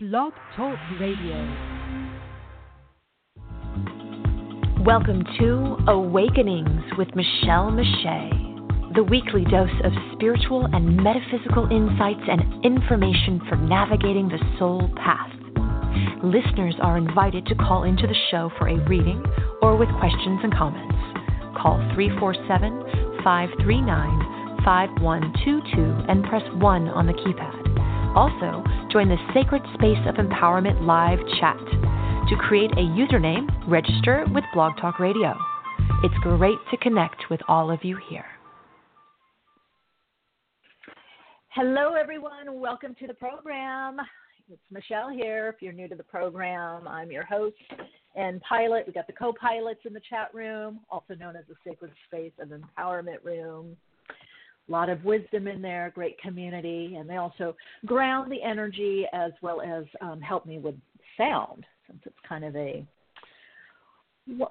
Blog Talk Radio. Welcome to Awakenings with Michele Meiche, the weekly dose of spiritual and metaphysical insights and information for navigating the soul path. Listeners are invited to call into the show for a reading or with questions and comments. Call 347 539 5122 and press 1 on the keypad. Also, join the Sacred Space of Empowerment live chat. To create a username, register with Blog Talk Radio. It's great to connect with all of you here. Hello, everyone. Welcome to the program. It's Michele here. If you're new to the program, I'm your host and pilot. We got the co pilots in the chat room, also known as the Sacred Space of Empowerment Room a lot of wisdom in there, great community, and they also ground the energy as well as um, help me with sound, since it's kind of a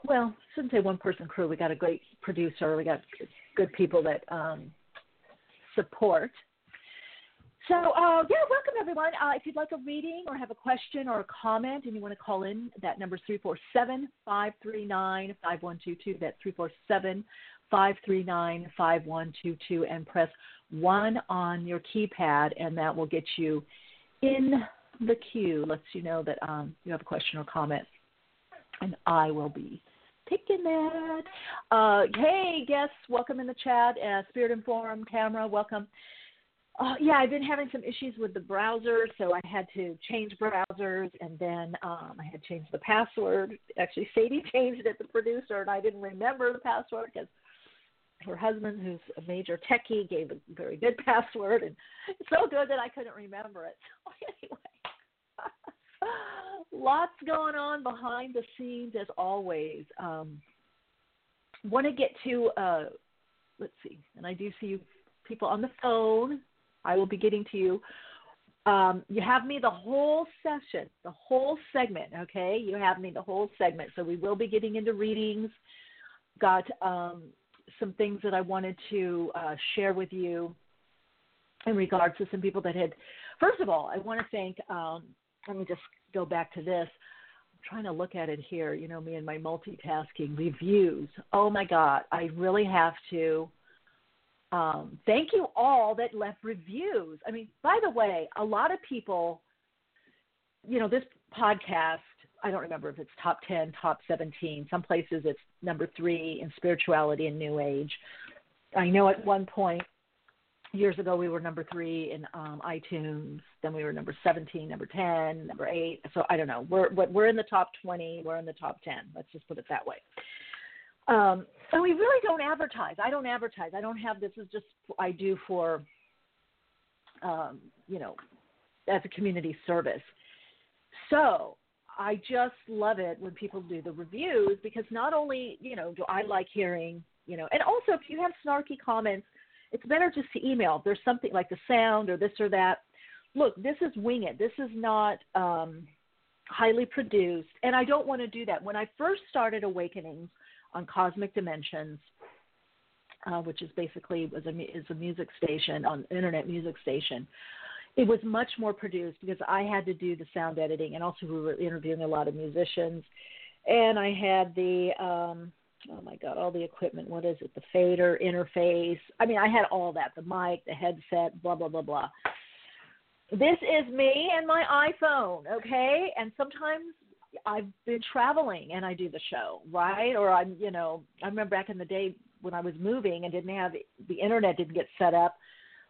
well, shouldn't say one person crew. We got a great producer. We got good people that um, support. So, uh, yeah, welcome everyone. Uh, if you'd like a reading or have a question or a comment and you want to call in, that number is 347 539 5122. That's 347 539 5122 and press 1 on your keypad, and that will get you in the queue. Lets you know that um, you have a question or comment, and I will be picking that. Uh, hey, guests, welcome in the chat. Uh, Spirit Informed Camera, welcome. Uh, yeah, I've been having some issues with the browser, so I had to change browsers, and then um, I had changed the password. Actually, Sadie changed it, the producer, and I didn't remember the password because her husband, who's a major techie, gave a very good password, and so good that I couldn't remember it. So anyway, lots going on behind the scenes as always. Um, Want to get to uh, let's see, and I do see you people on the phone. I will be getting to you. Um, you have me the whole session, the whole segment. Okay, you have me the whole segment. So we will be getting into readings. Got um, some things that I wanted to uh, share with you in regards to some people that had. First of all, I want to thank. Um, let me just go back to this. I'm trying to look at it here. You know me and my multitasking reviews. Oh my God, I really have to. Um, thank you all that left reviews. I mean, by the way, a lot of people, you know, this podcast I don't remember if it's top 10, top 17. Some places it's number three in spirituality and New Age. I know at one point years ago we were number three in um, iTunes. Then we were number 17, number 10, number eight. So I don't know. We're we're in the top 20. We're in the top 10. Let's just put it that way. Um, and we really don't advertise. I don't advertise. I don't have this. Is just I do for, um, you know, as a community service. So I just love it when people do the reviews because not only, you know, do I like hearing, you know, and also if you have snarky comments, it's better just to email. If there's something like the sound or this or that. Look, this is wing it. This is not um, highly produced, and I don't want to do that. When I first started Awakenings on Cosmic Dimensions, uh, which is basically was a, is a music station on internet music station it was much more produced because I had to do the sound editing, and also we were interviewing a lot of musicians, and I had the um, oh my god, all the equipment. What is it? The fader interface. I mean, I had all that: the mic, the headset, blah blah blah blah. This is me and my iPhone, okay? And sometimes I've been traveling and I do the show, right? Or I'm, you know, I remember back in the day when I was moving and didn't have the internet didn't get set up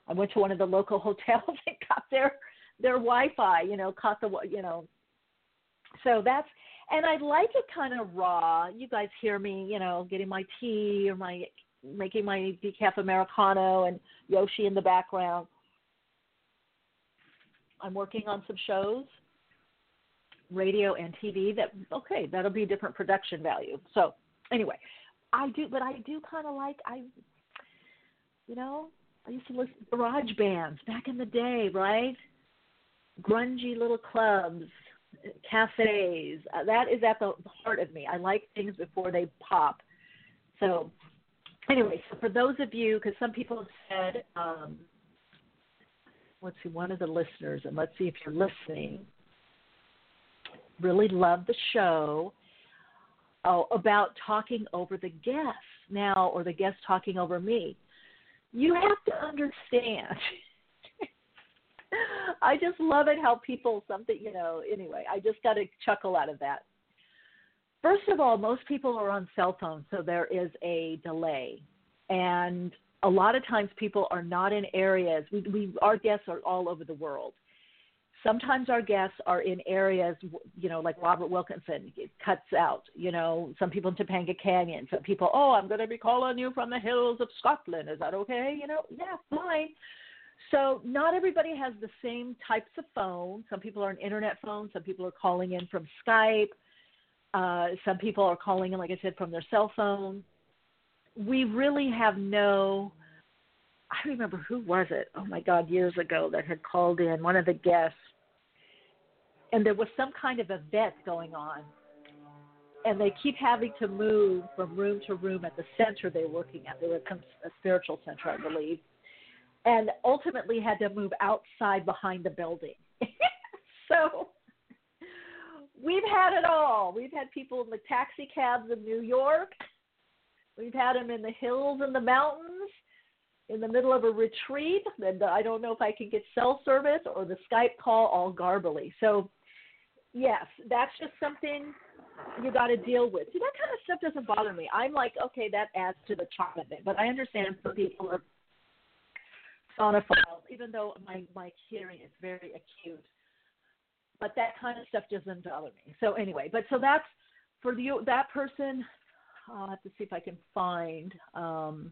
I went to one of the local hotels and got their their Wi-Fi. You know, caught the you know. So that's and I like it kind of raw. You guys hear me, you know, getting my tea or my making my decaf americano and Yoshi in the background. I'm working on some shows, radio and TV. That okay, that'll be different production value. So anyway, I do, but I do kind of like I, you know, I used to listen to garage bands back in the day, right? Grungy little clubs, cafes. Uh, that is at the heart of me. I like things before they pop. So, anyway, so for those of you, because some people have said, um, let's see, one of the listeners, and let's see if you're listening. really love the show oh, about talking over the guests now, or the guests talking over me. You have to understand. I just love it how people something you know. Anyway, I just got a chuckle out of that. First of all, most people are on cell phones, so there is a delay, and a lot of times people are not in areas. We, we our guests are all over the world. Sometimes our guests are in areas, you know, like Robert Wilkinson it cuts out. You know, some people in Topanga Canyon. Some people, oh, I'm going to be calling you from the hills of Scotland. Is that okay? You know, yeah, fine. So not everybody has the same types of phone. Some people are on internet phone. Some people are calling in from Skype. Uh, some people are calling in, like I said, from their cell phone we really have no I remember who was it? Oh my God, years ago that had called in one of the guests, and there was some kind of event going on, and they keep having to move from room to room at the center they're working at. They were a spiritual center, I believe, and ultimately had to move outside behind the building. so we've had it all. We've had people in the taxi cabs in New York We've had them in the hills and the mountains, in the middle of a retreat. And I don't know if I can get cell service or the Skype call all garbly. So, yes, that's just something you got to deal with. See, that kind of stuff doesn't bother me. I'm like, okay, that adds to the charm of it. But I understand some people are sonophiles, even though my my hearing is very acute. But that kind of stuff doesn't bother me. So anyway, but so that's for the that person I'll have to see if I can find. Um,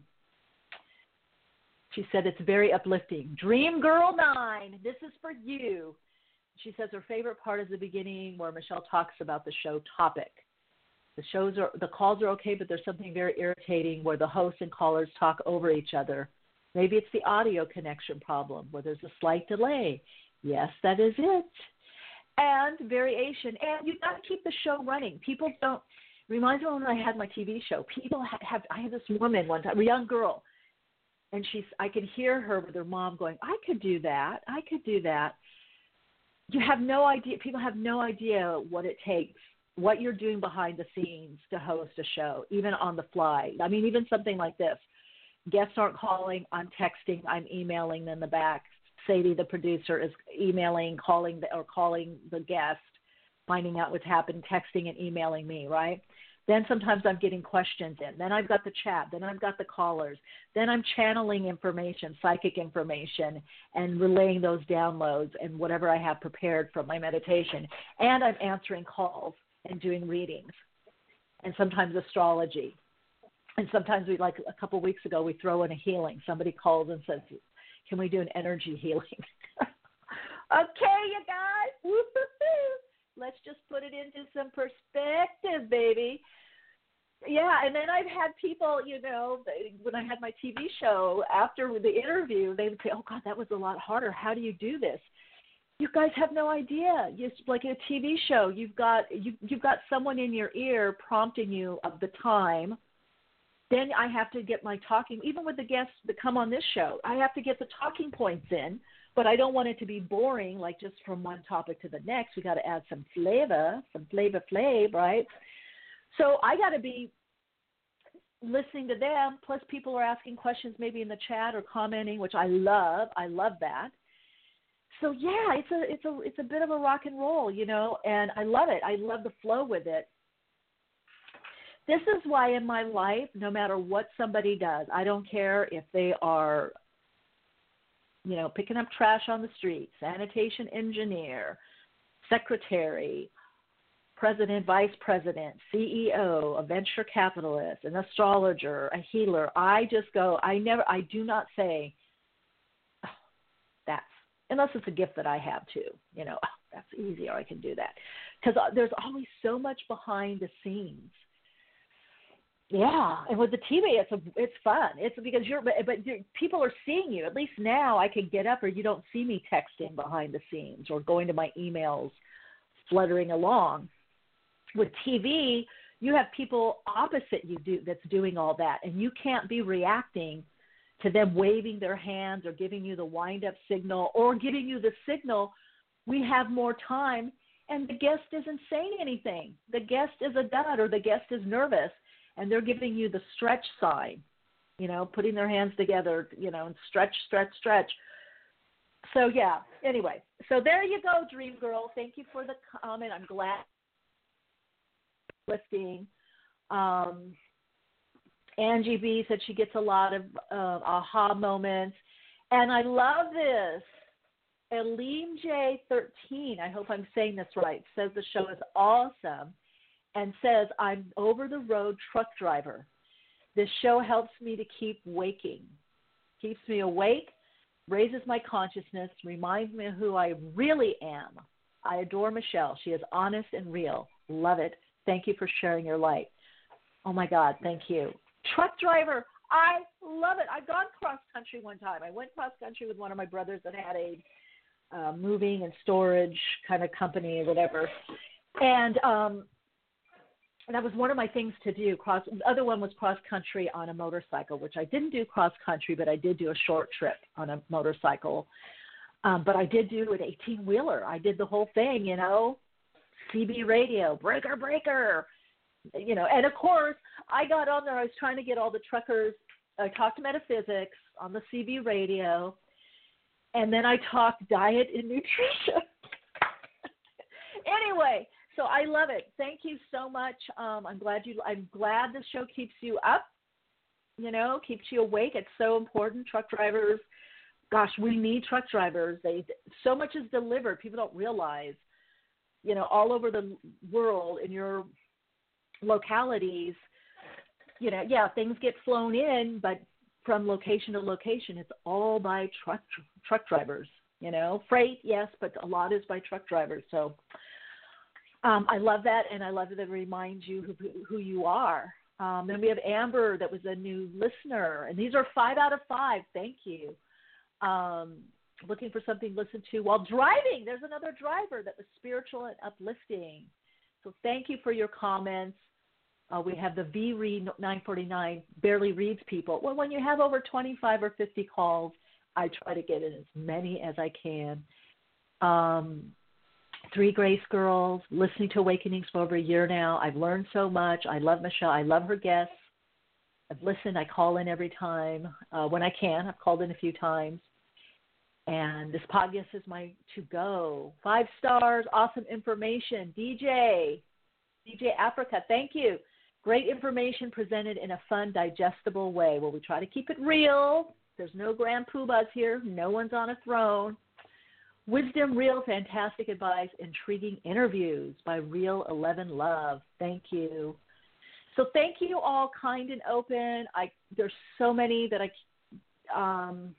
she said it's very uplifting. Dream Girl Nine, this is for you. She says her favorite part is the beginning where Michele talks about the show topic. The shows are the calls are okay, but there's something very irritating where the hosts and callers talk over each other. Maybe it's the audio connection problem where there's a slight delay. Yes, that is it. And variation. And you've got to keep the show running. People don't reminds me when I had my TV show. People have, have I had this woman one time, a young girl, and she's I could hear her with her mom going, "I could do that. I could do that." You have no idea. People have no idea what it takes, what you're doing behind the scenes to host a show, even on the fly. I mean, even something like this. Guests aren't calling. I'm texting. I'm emailing them the back. Sadie, the producer, is emailing, calling the, or calling the guest, finding out what's happened, texting and emailing me, right? Then sometimes I'm getting questions in. Then I've got the chat. Then I've got the callers. Then I'm channeling information, psychic information, and relaying those downloads and whatever I have prepared from my meditation. And I'm answering calls and doing readings, and sometimes astrology. And sometimes we, like a couple weeks ago, we throw in a healing. Somebody calls and says, "Can we do an energy healing?" okay, you guys. Let's just put it into some perspective, baby. Yeah, and then I've had people, you know, when I had my TV show after the interview, they would say, "Oh God, that was a lot harder. How do you do this?" You guys have no idea. Just like a TV show, you've got you you've got someone in your ear prompting you of the time. Then I have to get my talking. Even with the guests that come on this show, I have to get the talking points in but I don't want it to be boring, like just from one topic to the next. We got to add some flavor, some flavor flavor, right? So I got to be listening to them. Plus, people are asking questions maybe in the chat or commenting, which I love. I love that. So yeah, it's a it's a it's a bit of a rock and roll, you know, and I love it. I love the flow with it. This is why in my life, no matter what somebody does, I don't care if they are you know, picking up trash on the street, sanitation engineer, secretary, president, vice president, CEO, a venture capitalist, an astrologer, a healer. I just go, I never, I do not say, oh, that's, unless it's a gift that I have too, you know, oh, that's easy or I can do that. Because uh, there's always so much behind the scenes yeah, and with the TV, it's a, it's fun. It's because you're, but, but you're, people are seeing you. At least now, I can get up, or you don't see me texting behind the scenes or going to my emails, fluttering along. With TV, you have people opposite you do that's doing all that, and you can't be reacting to them waving their hands or giving you the wind up signal or giving you the signal. We have more time and the guest isn't saying anything. The guest is a dud or the guest is nervous and they're giving you the stretch sign, you know, putting their hands together, you know, and stretch, stretch, stretch. So yeah, anyway, so there you go, Dream Girl. Thank you for the comment. I'm glad lifting. Um, Angie B said she gets a lot of uh, aha moments. And I love this. Aleem J13, I hope I'm saying this right, says the show is awesome and says, I'm over the road truck driver. This show helps me to keep waking, keeps me awake, raises my consciousness, reminds me of who I really am. I adore Michele. She is honest and real. Love it. Thank you for sharing your light. Oh my God, thank you. Truck driver, I love it. I've gone cross country one time. I went cross country with one of my brothers that had a uh, moving and storage kind of company or whatever. And um, that was one of my things to do. Cross. The other one was cross country on a motorcycle, which I didn't do cross country, but I did do a short trip on a motorcycle. Um, but I did do an 18 wheeler. I did the whole thing, you know, CB radio, breaker, breaker, you know. And of course, I got on there. I was trying to get all the truckers. I talked metaphysics on the CB radio and then I talked diet and nutrition. anyway, so I love it. Thank you so much. Um, I'm glad you. I'm glad the show keeps you up. You know, keeps you awake. It's so important. Truck drivers, gosh, we need truck drivers. They so much is delivered. People don't realize. You know, all over the world in your localities. You know, yeah, things get flown in, but from location to location. It's all by truck truck drivers. You know, freight, yes, but a lot is by truck drivers. So um, I love that, and I love that it reminds you who, who you are. Um, then we have Amber, that was a new listener, and these are five out of five. Thank you. Um, looking for something to listen to while driving. There's another driver that was spiritual and uplifting. So thank you for your comments. Uh, we have the V Read 949 barely reads people. Well, when you have over 25 or 50 calls, I try to get in as many as I can. Um, Three Grace Girls, listening to Awakenings for over a year now. I've learned so much. I love Michele. I love her guests. I've listened. I call in every time uh, when I can. I've called in a few times. And this podcast is my to go. Five stars, awesome information. DJ, DJ Africa, thank you. Great information presented in a fun, digestible way. Well, we try to keep it real. There's no grand poobahs here. No one's on a throne. Wisdom, real, fantastic advice, intriguing interviews by Real Eleven Love. Thank you. So thank you all, kind and open. I there's so many that I um,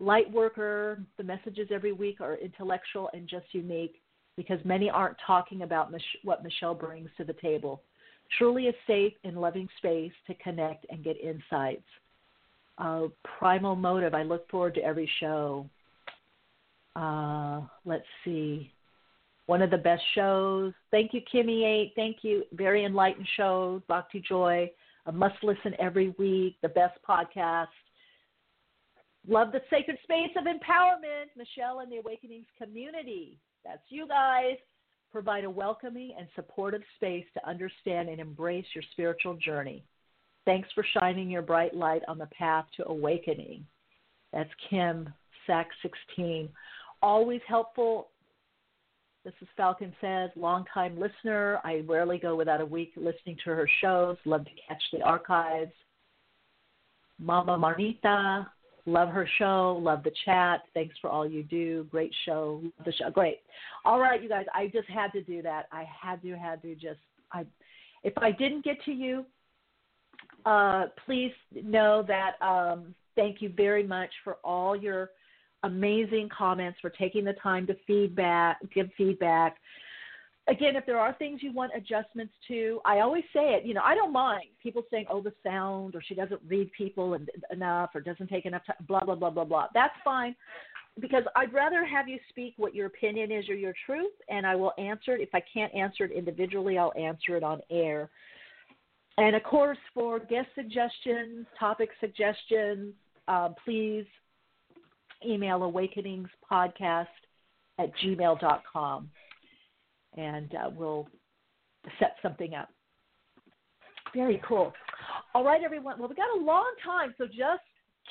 light worker. The messages every week are intellectual and just unique because many aren't talking about Mich- what Michele brings to the table truly a safe and loving space to connect and get insights. Uh, primal motive. I look forward to every show. Uh, let's see. One of the best shows. Thank you, Kimmy Eight. Thank you. Very enlightened show. Bhakti Joy. A must listen every week. The best podcast. Love the sacred space of empowerment. Michele and the Awakenings community. That's you guys provide a welcoming and supportive space to understand and embrace your spiritual journey. Thanks for shining your bright light on the path to awakening. That's Kim, SAC 16. Always helpful. This is Falcon Says, longtime listener. I rarely go without a week listening to her shows. Love to catch the archives. Mama Marnita, Love her show. Love the chat. Thanks for all you do. Great show. The show. Great. All right, you guys. I just had to do that. I had to, had to just. I, if I didn't get to you, uh, please know that. Um, thank you very much for all your amazing comments, for taking the time to feedback, give feedback again, if there are things you want adjustments to, I always say it. You know, I don't mind people saying, "Oh, the sound," or she doesn't read people enough, or doesn't take enough time. Blah blah blah blah blah. That's fine, because I'd rather have you speak what your opinion is or your truth, and I will answer it. If I can't answer it individually, I'll answer it on air. And of course, for guest suggestions, topic suggestions, uh, please email awakeningspodcast at gmail.com. and uh, we'll set something up. Very cool. All right, everyone. Well, we got a long time, so just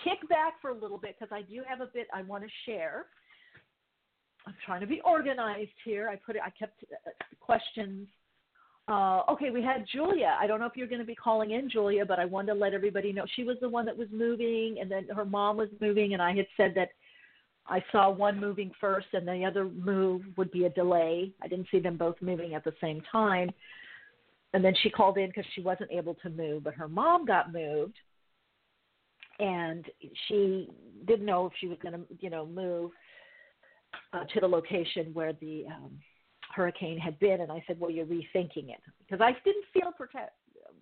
kick back for a little bit because I do have a bit I want to share. I'm trying to be organized here. I put it. I kept uh, questions. Uh, okay, we had Julia. I don't know if you're going to be calling in, Julia, but I wanted to let everybody know she was the one that was moving, and then her mom was moving, and I had said that I saw one moving first, and the other move would be a delay. I didn't see them both moving at the same time. And then she called in because she wasn't able to move, but her mom got moved, and she didn't know if she was going to, you know, move uh, to the location where the um, hurricane had been. And I said, "Well, you're rethinking it," because I didn't feel protect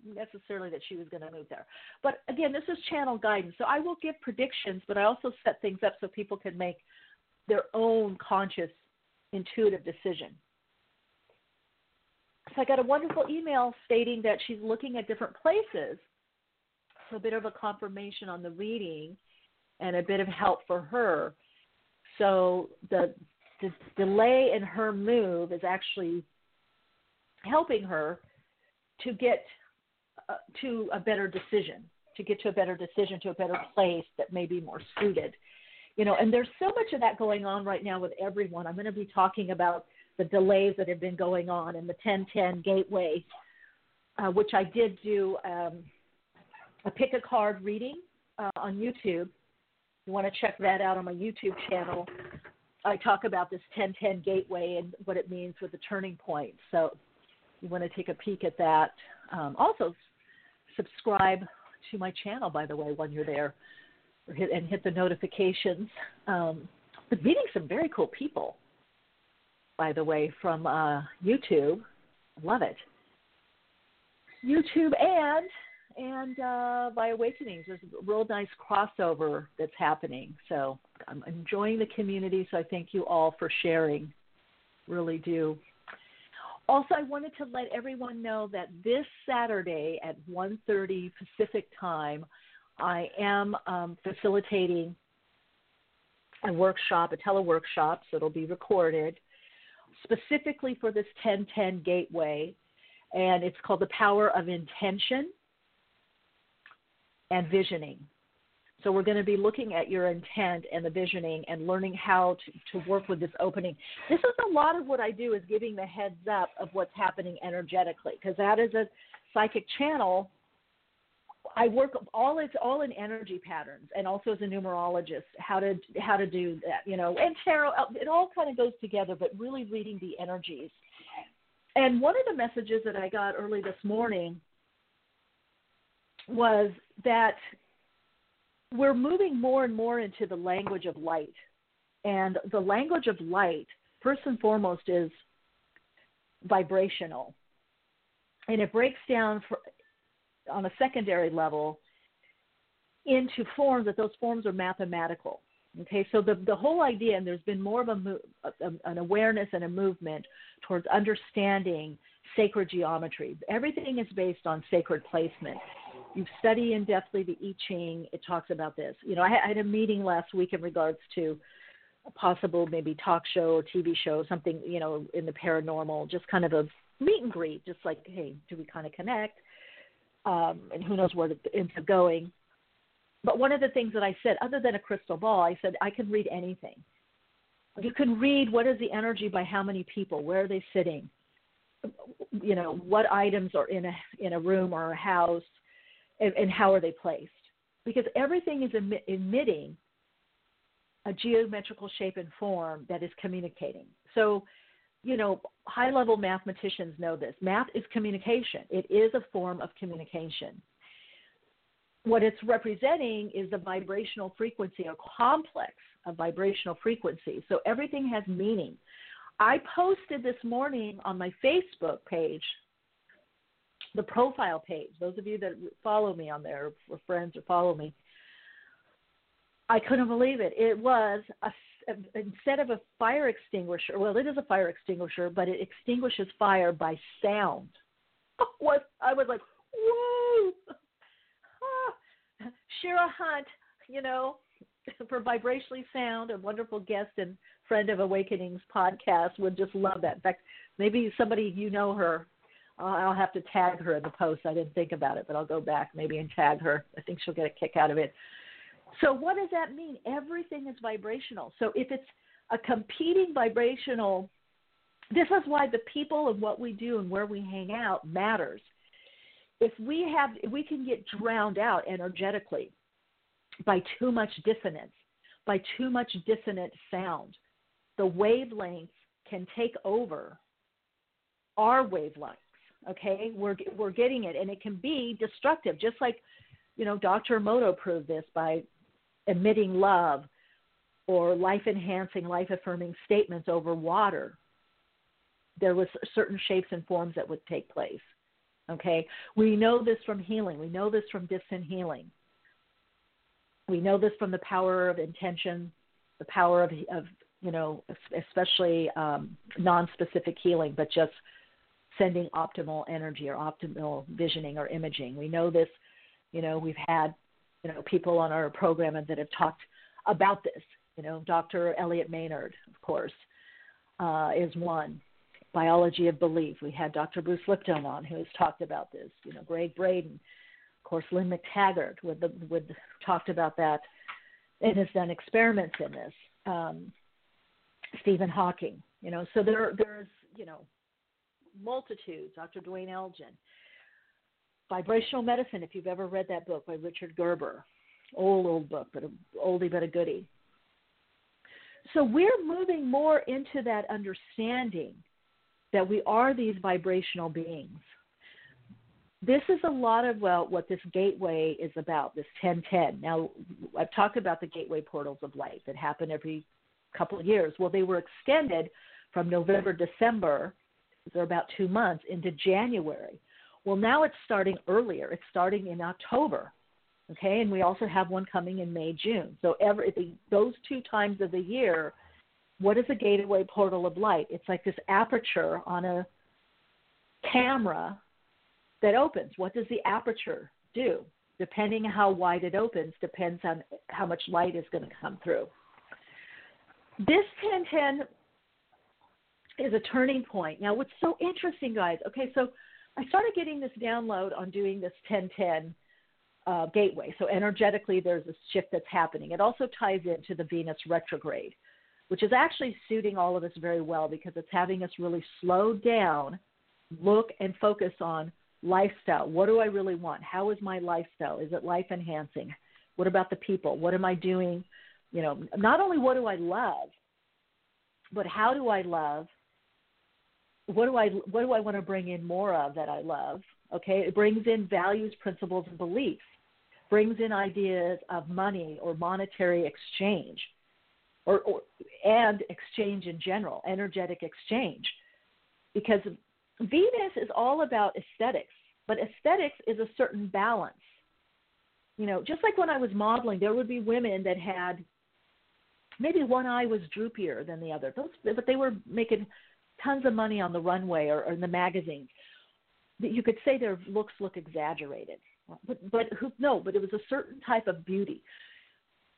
necessarily that she was going to move there. But again, this is channel guidance, so I will give predictions, but I also set things up so people can make their own conscious, intuitive decision. So I got a wonderful email stating that she's looking at different places So a bit of a confirmation on the reading and a bit of help for her. So the, the delay in her move is actually helping her to get uh, to a better decision, to get to a better decision, to a better place that may be more suited. You know, and there's so much of that going on right now with everyone. I'm going to be talking about the delays that have been going on in the 1010 gateway, uh, which I did do um, a pick a card reading uh, on YouTube. You want to check that out on my YouTube channel. I talk about this 1010 gateway and what it means with the turning point. So you want to take a peek at that. Um, also, subscribe to my channel, by the way, when you're there, hit, and hit the notifications. Um, but meeting some very cool people, by the way, from uh, YouTube. Love it. YouTube and and uh, by Awakenings. There's a real nice crossover that's happening. So I'm enjoying the community. So I thank you all for sharing. Really do. Also, I wanted to let everyone know that this Saturday at 1:30 Pacific time, I am um, facilitating a workshop, a teleworkshop, so it'll be recorded, specifically for this 1010 gateway, and it's called the Power of Intention and visioning. So we're going to be looking at your intent and the visioning and learning how to, to work with this opening. This is a lot of what I do is giving the heads up of what's happening energetically because that is a psychic channel. I work all it's all in energy patterns and also as a numerologist how to how to do that you know and tarot uh, it all kind of goes together but really reading the energies. And one of the messages that I got early this morning was that we're moving more and more into the language of light. And the language of light, first and foremost, is vibrational. And it breaks down for, on a secondary level into forms that those forms are mathematical. Okay, so the, the whole idea, and there's been more of a, a, an awareness and a movement towards understanding sacred geometry. Everything is based on sacred placement you study in depthly the I Ching. It talks about this. You know, I had a meeting last week in regards to a possible maybe talk show or TV show, something you know in the paranormal, just kind of a meet and greet, just like, hey, do we kind of connect? Um, and who knows where it ends up going. But one of the things that I said, other than a crystal ball, I said I can read anything. You can read what is the energy by how many people, where are they sitting, you know, what items are in a in a room or a house, and, and how are they placed? Because everything is emitting a geometrical shape and form that is communicating. So, you know, high level mathematicians know this. Math is communication, it is a form of communication. What it's representing is the vibrational frequency, a complex of vibrational frequency. So everything has meaning. I posted this morning on my Facebook page the profile page. Those of you that follow me on there, or friends or follow me, I couldn't believe it. It was a, instead of a fire extinguisher. Well, it is a fire extinguisher, but it extinguishes fire by sound. What I was like, whoa! Ah, Shira Hunt, you know, for vibrationally sound, a wonderful guest and friend of Awakenings podcast would just love that. In fact, maybe somebody you know her. I'll have to tag her in the post. I didn't think about it, but I'll go back maybe and tag her. I think she'll get a kick out of it. So, what does that mean? Everything is vibrational. So, if it's a competing vibrational, this is why the people and what we do and where we hang out matters. If we have, if we can get drowned out energetically by too much dissonance, by too much dissonant sound, the wavelengths can take over our wavelengths. Okay, we're we're getting it, and it can be destructive. Just like, you know, Dr. Emoto proved this by emitting love or life enhancing, life affirming statements over water. There was certain shapes and forms that would take place. Okay, we know this from healing. We know this from distant healing. We know this from the power of intention, the power of, of you know, especially um, non-specific healing, but just sending optimal energy or optimal visioning or imaging. We know this. You know, we've had you know people on our program that have talked about this. You know, Dr. Elliot Maynard, of course, uh, is one. Biology of Belief. We had Dr. Bruce Lipton on who has talked about this. You know, Gregg Braden, of course, Lynne McTaggart with the with talked about that and has done experiments in this. Um, Stephen Hawking. You know, so there there's you know multitudes. Dr. Duane Elgin. Vibrational Medicine, if you've ever read that book by Richard Gerber, old old book, but an oldie but a goodie. So we're moving more into that understanding that we are these vibrational beings. This is a lot of well, what this gateway is about, this 1010. Now, I've talked about the gateway portals of light that happen every couple of years. Well, they were extended from November, December, they're about two months, into January. Well, now it's starting earlier. It's starting in October. Okay, and we also have one coming in May, June. So every those two times of the year, what is a gateway portal of light? It's like this aperture on a camera that opens. What does the aperture do? Depending how wide it opens, depends on how much light is going to come through. This 1010 is a turning point. Now, what's so interesting, guys? Okay, so I started getting this download on doing this 1010 uh, gateway. So energetically, there's a shift that's happening. It also ties into the Venus retrograde, which is actually suiting all of us very well because it's having us really slow down, look and focus on lifestyle. What do I really want? How is my lifestyle? Is it life enhancing? What about the people? What am I doing? You know, not only what do I love, but how do I love? What do I what do I want to bring in more of that I love? Okay, it brings in values, principles, and beliefs. Brings in ideas of money or monetary exchange, or, or and exchange in general, energetic exchange, because Venus is all about aesthetics, but aesthetics is a certain balance. You know, just like when I was modeling, there would be women that had maybe one eye was droopier than the other, those, but they were making tons of money on the runway or, or in the magazines. That you could say their looks look exaggerated, but but who no, but it was a certain type of beauty.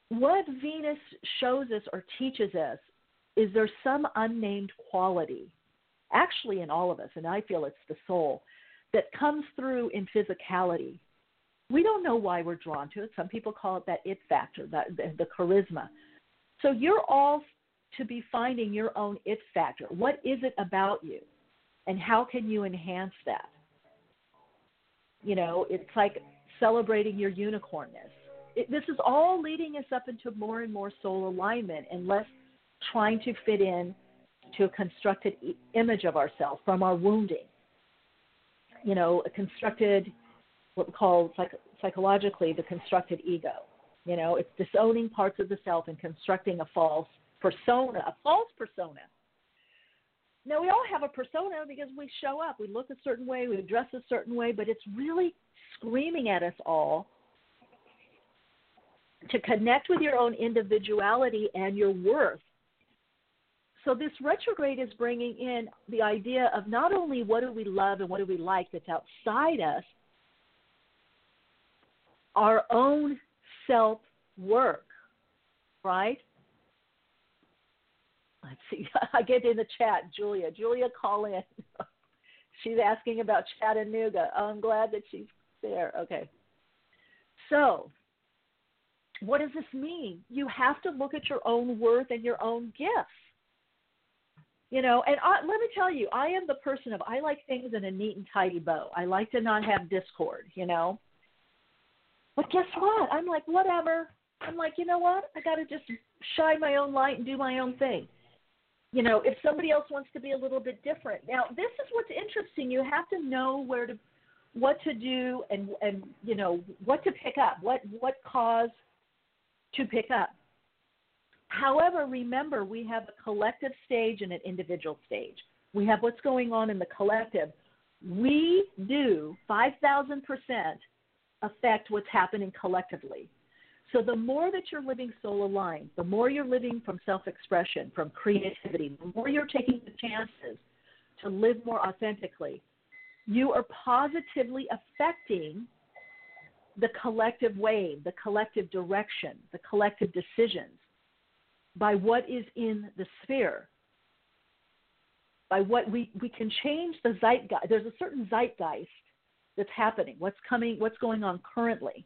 What Venus shows us or teaches us is there some unnamed quality, actually in all of us, and I feel it's the soul that comes through in physicality. We don't know why we're drawn to it. Some people call it that it factor, that the, the charisma. So you're all to be finding your own it factor. What is it about you? And how can you enhance that? You know, it's like celebrating your unicornness. It, this is all leading us up into more and more soul alignment and less trying to fit in to a constructed image of ourselves from our wounding. You know, a constructed, what we call psych- psychologically the constructed ego. You know, it's disowning parts of the self and constructing a false persona, a false persona. Now, we all have a persona because we show up, we look a certain way, we dress a certain way, but it's really screaming at us all to connect with your own individuality and your worth. So, this retrograde is bringing in the idea of not only what do we love and what do we like that's outside us, our own self work right? Let's see. I get in the chat, Julia. Julia, call in. she's asking about Chattanooga. Oh, I'm glad that she's there. Okay. So, what does this mean? You have to look at your own worth and your own gifts. You know, and I, let me tell you, I am the person of I like things in a neat and tidy bow. I like to not have discord, you know. But guess what? I'm like, whatever. I'm like, you know what? I got to just shine my own light and do my own thing. You know, if somebody else wants to be a little bit different. Now, this is what's interesting. You have to know where to what to do and and you know, what to pick up. What what cause to pick up. However, remember we have a collective stage and an individual stage. We have what's going on in the collective. We do 5,000% affect what's happening collectively. So the more that you're living soul aligned, the more you're living from self expression, from creativity, the more you're taking the chances to live more authentically, you are positively affecting the collective wave, the collective direction, the collective decisions by what is in the sphere. By what we, we can change the zeitgeist. There's a certain zeitgeist that's happening, what's coming, what's going on currently.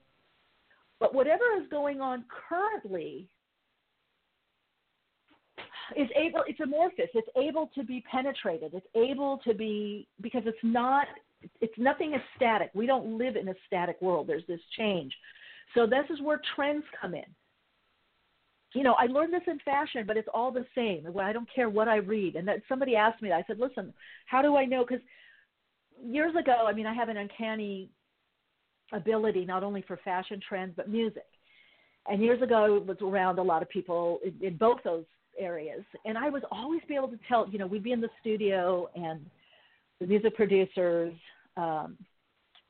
But whatever is going on currently is able it's amorphous. It's able to be penetrated. It's able to be because it's not it's nothing is static. We don't live in a static world. There's this change. So this is where trends come in. You know i learned this in fashion but it's all the same. I don't care what i read. And that somebody asked me that. I said listen how do i know? Because years ago, I mean, I have an uncanny ability not only for fashion trends but music. And years ago, it was around a lot of people in, in both those areas, and I was always be able to tell. You know, we'd be in the studio, and the music producers um,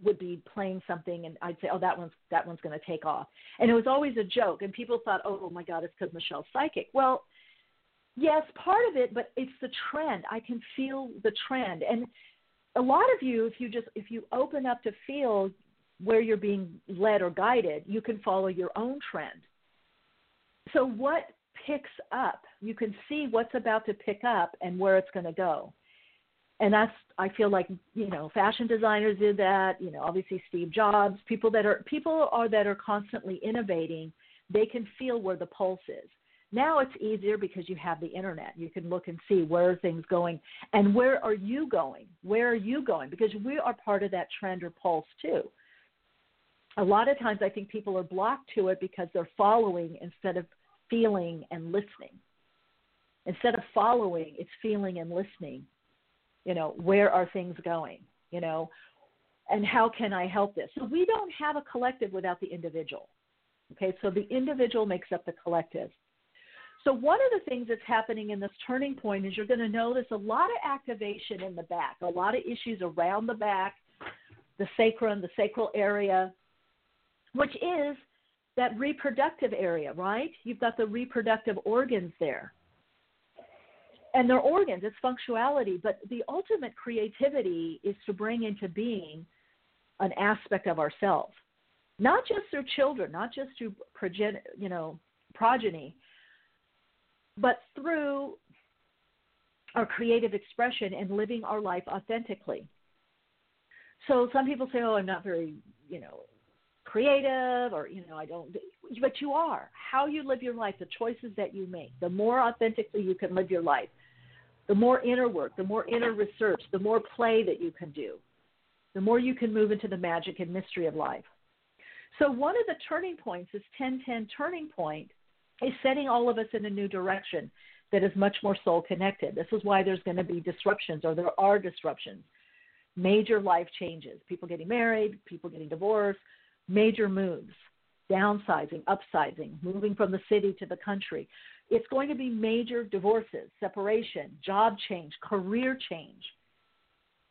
would be playing something, and I'd say, "Oh, that one's that one's going to take off," and it was always a joke, and people thought, "Oh, my God, it's because Michele's psychic." Well, yes, part of it, but it's the trend. I can feel the trend, and a lot of you, if you just if you open up to feel where you're being led or guided, you can follow your own trend. So what picks up? You can see what's about to pick up and where it's going to go. And that's I feel like you know fashion designers did that. You know, obviously Steve Jobs, people that are people are that are constantly innovating. They can feel where the pulse is. Now it's easier because you have the internet. You can look and see where are things going and where are you going? Where are you going? Because we are part of that trend or pulse too. A lot of times I think people are blocked to it because they're following instead of feeling and listening. Instead of following, it's feeling and listening. You know, where are things going? You know, and how can I help this? So we don't have a collective without the individual. Okay, so the individual makes up the collective. So, one of the things that's happening in this turning point is you're going to notice a lot of activation in the back, a lot of issues around the back, the sacrum, the sacral area, which is that reproductive area, right? You've got the reproductive organs there. And they're organs, it's functionality, but the ultimate creativity is to bring into being an aspect of ourselves, not just through children, not just through progen- you know, progeny, but through our creative expression and living our life authentically. So some people say, "Oh, I'm not very, you know, creative or you know, I don't but you are. How you live your life, the choices that you make, the more authentically you can live your life, the more inner work, the more inner research, the more play that you can do, the more you can move into the magic and mystery of life. So one of the turning points, this 1010 turning point, is setting all of us in a new direction that is much more soul connected. This is why there's going to be disruptions, or there are disruptions, major life changes, people getting married, people getting divorced, major moves, downsizing, upsizing, moving from the city to the country. It's going to be major divorces, separation, job change, career change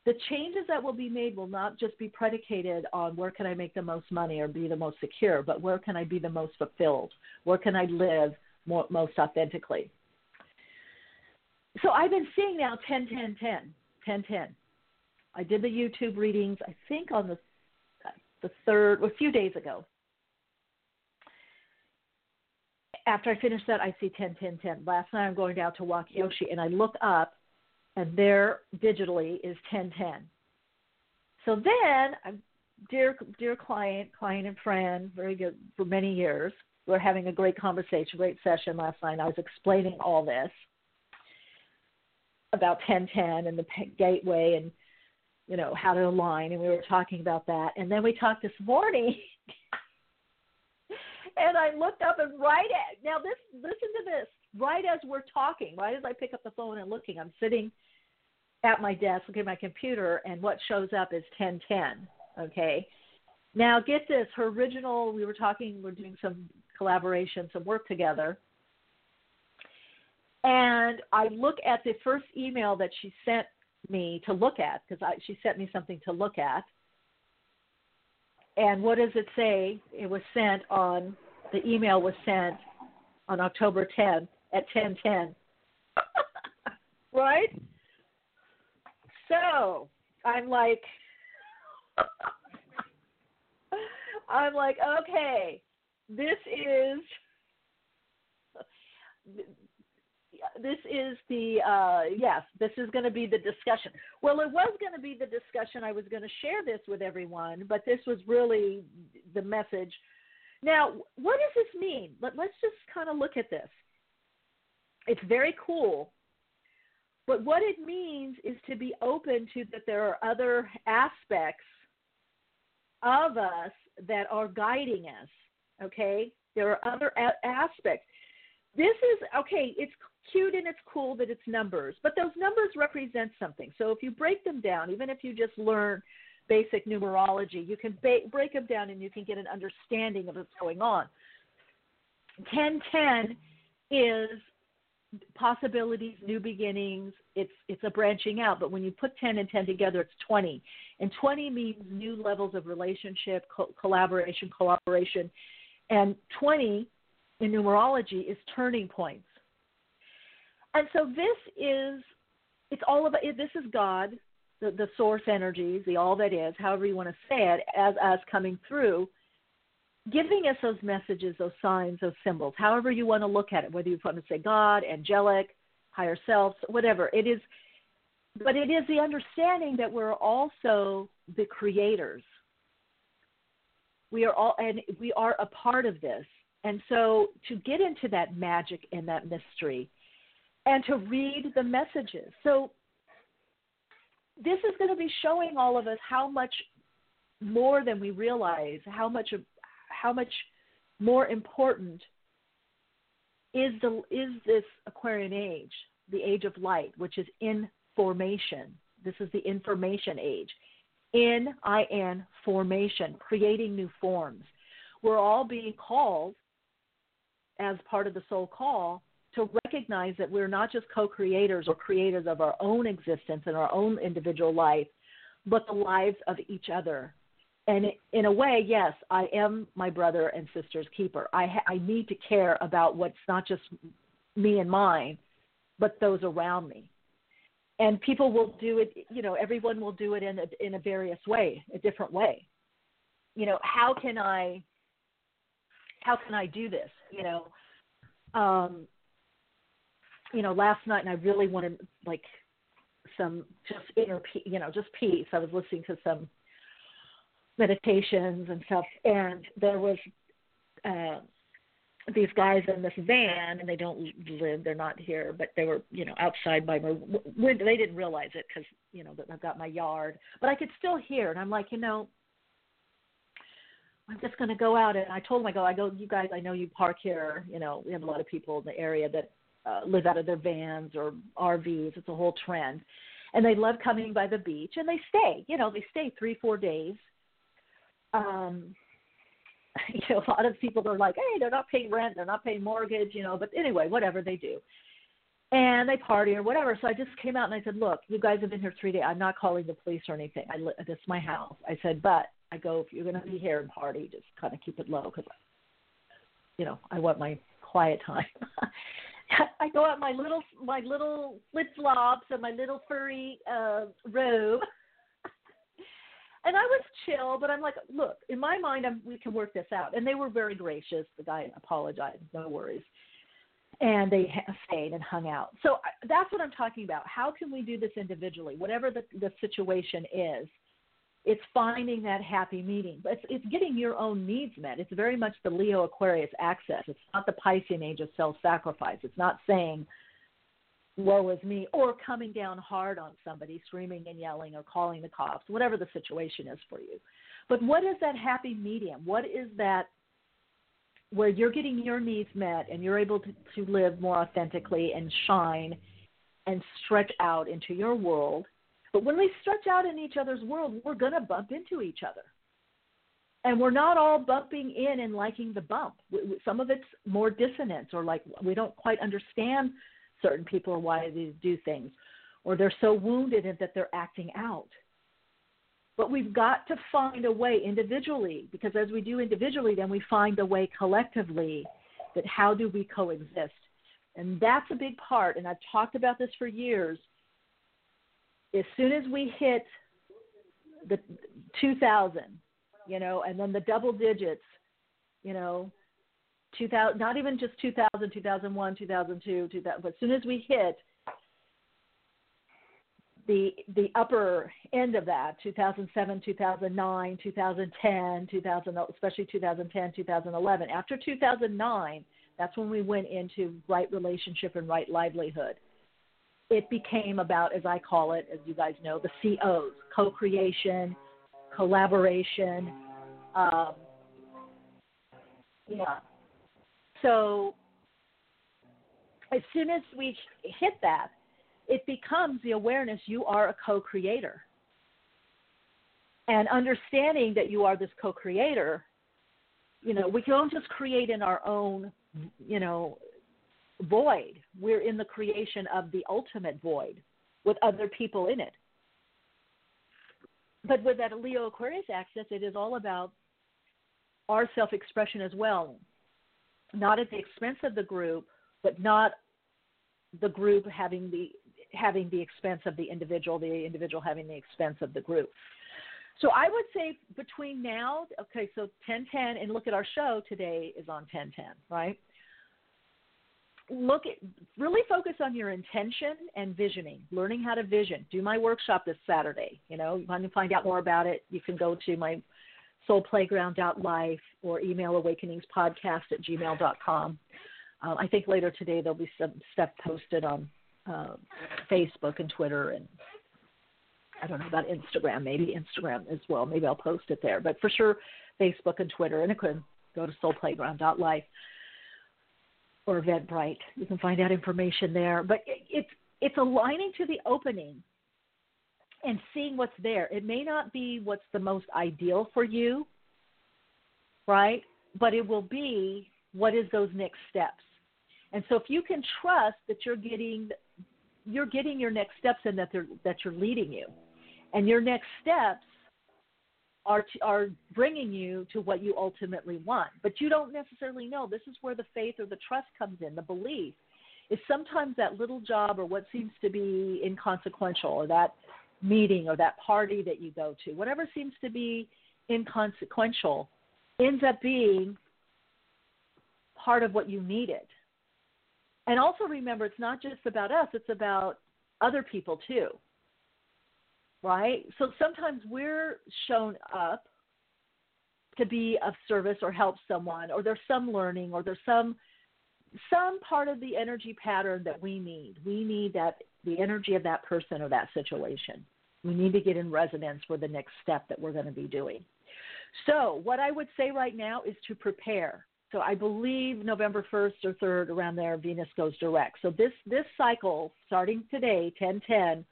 the changes that will be made will not just be predicated on where can I make the most money or be the most secure, but where can I be the most fulfilled? Where can I live more, most authentically? So I've been seeing now 10, 10, 10, 10, 10. I did the YouTube readings, I think on the the third, a few days ago. after I finish that, I see 10, 10, 10. Last night I'm going down to walk Yoshi and I look up and there digitally is 10, 10. So then, I'm, dear, dear client, client and friend, very good for many years, we're having a great conversation, great session last night. I was explaining all this about 1010 and the gateway and you know how to align and we were talking about that. And then we talked this morning and I looked up and right at now this listen to this right as we're talking right as I pick up the phone and looking I'm sitting at my desk looking at my computer and what shows up is 1010 okay? Now get this her original we were talking we're doing some collaboration some work together. And I look at the first email that she sent me to look at because she sent me something to look at. And what does it say? It was sent on the email was sent on October 10th at 10:10. right? So, I'm like I'm like, okay, this is this is the uh, yes, this is going to be the discussion. Well, it was going to be the discussion. I was going to share this with everyone, but this was really the message. Now, what does this mean? But let's just kind of look at this. It's very cool. But what it means is to be open to that there are other aspects of us that are guiding us. Okay? There are other a- aspects this is okay it's cute and it's cool that it's numbers, but those numbers represent something. So if you break them down, even if you just learn basic numerology, you can ba- break them down and you can get an understanding of what's going on. 1010 is possibilities, new beginnings. It's it's a branching out, but when you put 10 and 10 together, it's 20. And 20 means new levels of relationship, co- collaboration, cooperation. And 20 in numerology is turning points. And so this is it's all about this is God, the, the source energies, the all that is, however you want to say it, as us coming through, giving us those messages, those signs, those symbols, however you want to look at it, whether you want to say God, angelic, higher selves, whatever. It is but it is the understanding that we're also the creators. We are all and we are a part of this. And so to get into that magic and that mystery, and to read the messages. So this is going to be showing all of us how much more than we realize, how much how much more important is the is this Aquarian age, the age of light, which is information. This is the information age. In I N formation, creating new forms. We're all being called as part of the soul call to recognize that we're not just co creators or creators of our own existence and our own individual life, but the lives of each other. And in a way, yes, I am my brother and sister's keeper. I, ha- I need to care about what's not just me and mine, but those around me. And people will do it, you know, everyone will do it in a, in a various way, a different way. You know, how can I, how can I do this? You know, um, you know, last night, and I really wanted like some just inner, you know, just peace. I was listening to some meditations and stuff, and there was uh, these guys in this van, and they don't live, they're not here, but they were, you know, outside by my. They didn't realize it because, you know, that I've got my yard, but I could still hear, and I'm like, you know. I'm just going to go out and I told them I go I go you guys I know you park here you know we have a lot of people in the area that uh, live out of their vans or RVs. It's a whole trend. And they love coming by the beach and they stay, you know, they stay three, four days. Um, you know, a lot of people are like, hey, they're not paying rent, they're not paying mortgage, you know, but anyway, whatever they do. And they party or whatever. So I just came out and I said, look, you guys have been here three days. I'm not calling the police or anything. I li- this is my house. I said, but I go, if you're going to be here and party, just kind of keep it low because, you know, I want my quiet time. I go out my little my little flip flops and my little furry uh, robe, and I was chill, but I'm like, look, in my mind, I'm, we can work this out. And they were very gracious. The guy apologized, no worries. And they stayed and hung out. So that's what I'm talking about. How can we do this individually? Whatever the, the situation is, it's finding that happy meeting. It's, it's getting your own needs met. It's very much the Leo Aquarius axis. It's not the Piscean age of self sacrifice. It's not saying, woe is me, or coming down hard on somebody, screaming and yelling or calling the cops, whatever the situation is for you. But what is that happy medium? What is that where you're getting your needs met and you're able to, to live more authentically and shine and stretch out into your world? But when we stretch out in each other's world, we're going to bump into each other. And we're not all bumping in and liking the bump. Some of it's more dissonance or like we don't quite understand certain people or why they do things, or they're so wounded that they're acting out. But we've got to find a way individually, because as we do individually, then we find a way collectively that how do we coexist? And that's a big part. And I've talked about this for years. As soon as we hit the 2000, you know, and then the double digits, you know, 2000, not even just 2000, 2001, 2002, 2000, but as soon as we hit the the upper end of that 2007 2009 2010 2000 especially 2010 2011 after 2009 that's when we went into right relationship and right livelihood it became about as i call it as you guys know the cos co-creation collaboration um, yeah so as soon as we hit that, it becomes the awareness you are a co creator. And understanding that you are this co creator, you know, we don't just create in our own, you know, void. We're in the creation of the ultimate void with other people in it. But with that Leo Aquarius axis, it is all about our self expression as well not at the expense of the group, but not the group having the having the expense of the individual, the individual having the expense of the group. So I would say between now, okay, so 1010, and look at our show today is on 1010, right? Look at really focus on your intention and visioning, learning how to vision. Do my workshop this Saturday. You know, you want to find out more about it, you can go to my soulplayground.life or email awakeningspodcast at gmail.com. Um, I think later today there'll be some stuff posted on uh, Facebook and Twitter and I don't know about Instagram, maybe Instagram as well. Maybe I'll post it there. But for sure, Facebook and Twitter. And it could go to soulplayground.life or Eventbrite. You can find out information there. But it, it's it's aligning to the opening and seeing what's there. It may not be what's the most ideal for you, right? But it will be what is those next steps. And so if you can trust that you're getting you're getting your next steps and that they're that you're leading you. And your next steps are are bringing you to what you ultimately want. But you don't necessarily know. This is where the faith or the trust comes in, the belief. Is sometimes that little job or what seems to be inconsequential or that meeting or that party that you go to, whatever seems to be inconsequential, ends up being part of what you needed. And also remember, it's not just about us, it's about other people too. Right? So sometimes we're shown up to be of service or help someone, or there's some learning, or there's some some part of the energy pattern that we need. We need that the energy of that person or that situation. We need to get in resonance for the next step that we're going to be doing. So, what I would say right now is to prepare. So, I believe November 1st or 3rd around there, Venus goes direct. So, this, this cycle, starting today, 1010,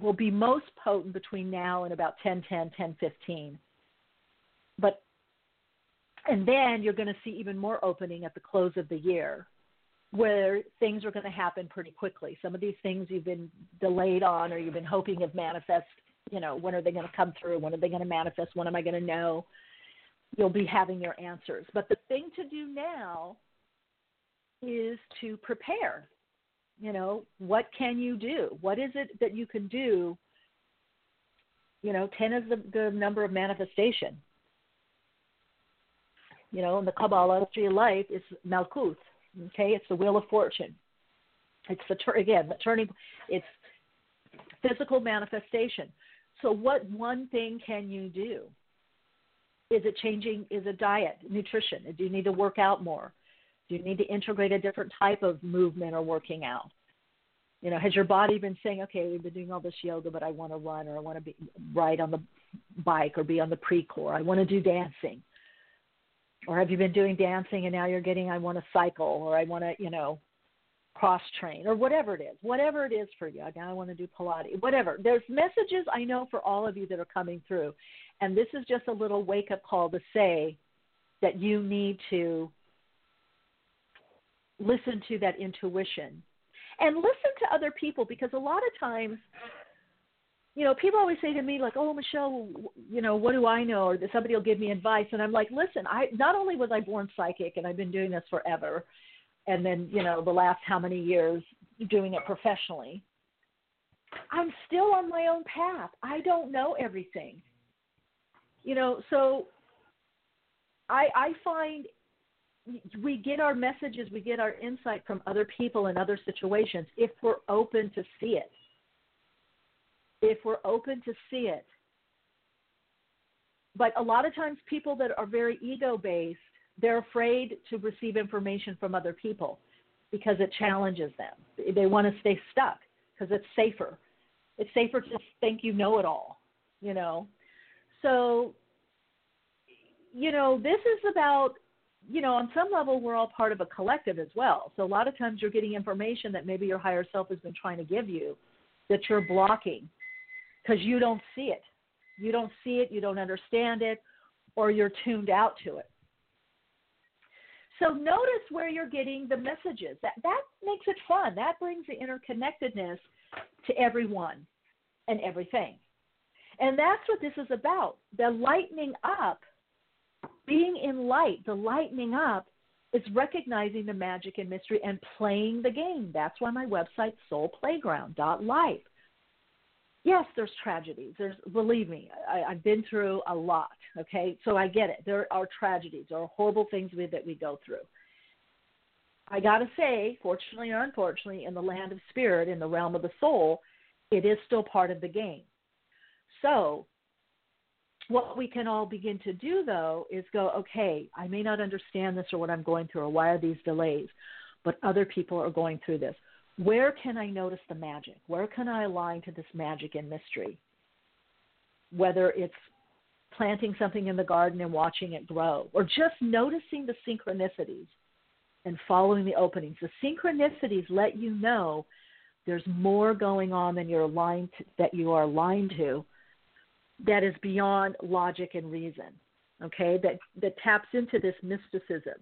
will be most potent between now and about 1010, 1015. But, and then you're going to see even more opening at the close of the year where things are going to happen pretty quickly. Some of these things you've been delayed on or you've been hoping of manifest, you know, when are they going to come through? When are they going to manifest? When am I going to know? You'll be having your answers. But the thing to do now is to prepare. You know, what can you do? What is it that you can do? You know, 10 is the, the number of manifestation. You know, in the Kabbalah, tree of life is Malkuth. Okay, it's the wheel of fortune. It's the again the turning. It's physical manifestation. So, what one thing can you do? Is it changing? Is it diet, nutrition? Do you need to work out more? Do you need to integrate a different type of movement or working out? You know, has your body been saying, okay, we've been doing all this yoga, but I want to run or I want to be ride on the bike or be on the Precor. I want to do dancing. Or have you been doing dancing and now you're getting, I want to cycle or I want to, you know, cross train or whatever it is, whatever it is for you. Now I want to do Pilates, whatever. There's messages I know for all of you that are coming through. And this is just a little wake up call to say that you need to listen to that intuition and listen to other people because a lot of times you know people always say to me like oh michele you know what do i know? or somebody will give me advice and i'm like listen i not only was i born psychic and i've been doing this forever and then you know the last how many years doing it professionally i'm still on my own path. I don't know everything. You know so i i find we get our messages, we get our insight from other people in other situations if we're open to see it. If we're open to see it. But a lot of times, people that are very ego based, they're afraid to receive information from other people because it challenges them. They want to stay stuck because it's safer. It's safer to think you know it all, you know. So, you know, this is about you know, on some level, we're all part of a collective as well. So a lot of times you're getting information that maybe your higher self has been trying to give you that you're blocking because you don't see it. You don't see it, you don't understand it, or you're tuned out to it. So notice where you're getting the messages. That that makes it fun. That brings the interconnectedness to everyone and everything. And that's what this is about. The lightening up being in light, the lightening up, is recognizing the magic and mystery and playing the game. That's why my website soulplayground.life. Yes, there's tragedies. There's believe me, I, I've been through a lot. Okay, so I get it. There are tragedies. There are horrible things we, that we go through. I gotta say, fortunately or unfortunately, in the land of spirit, in the realm of the soul, it is still part of the game. So what we can all begin to do though is go, okay, I may not understand this or what I'm going through or why are these delays, but other people are going through this. Where can I notice the magic? Where can I align to this magic and mystery? Whether it's planting something in the garden and watching it grow, or just noticing the synchronicities and following the openings. The synchronicities let you know there's more going on than you're aligned to, that you are aligned to that is beyond logic and reason, okay, that, that taps into this mysticism.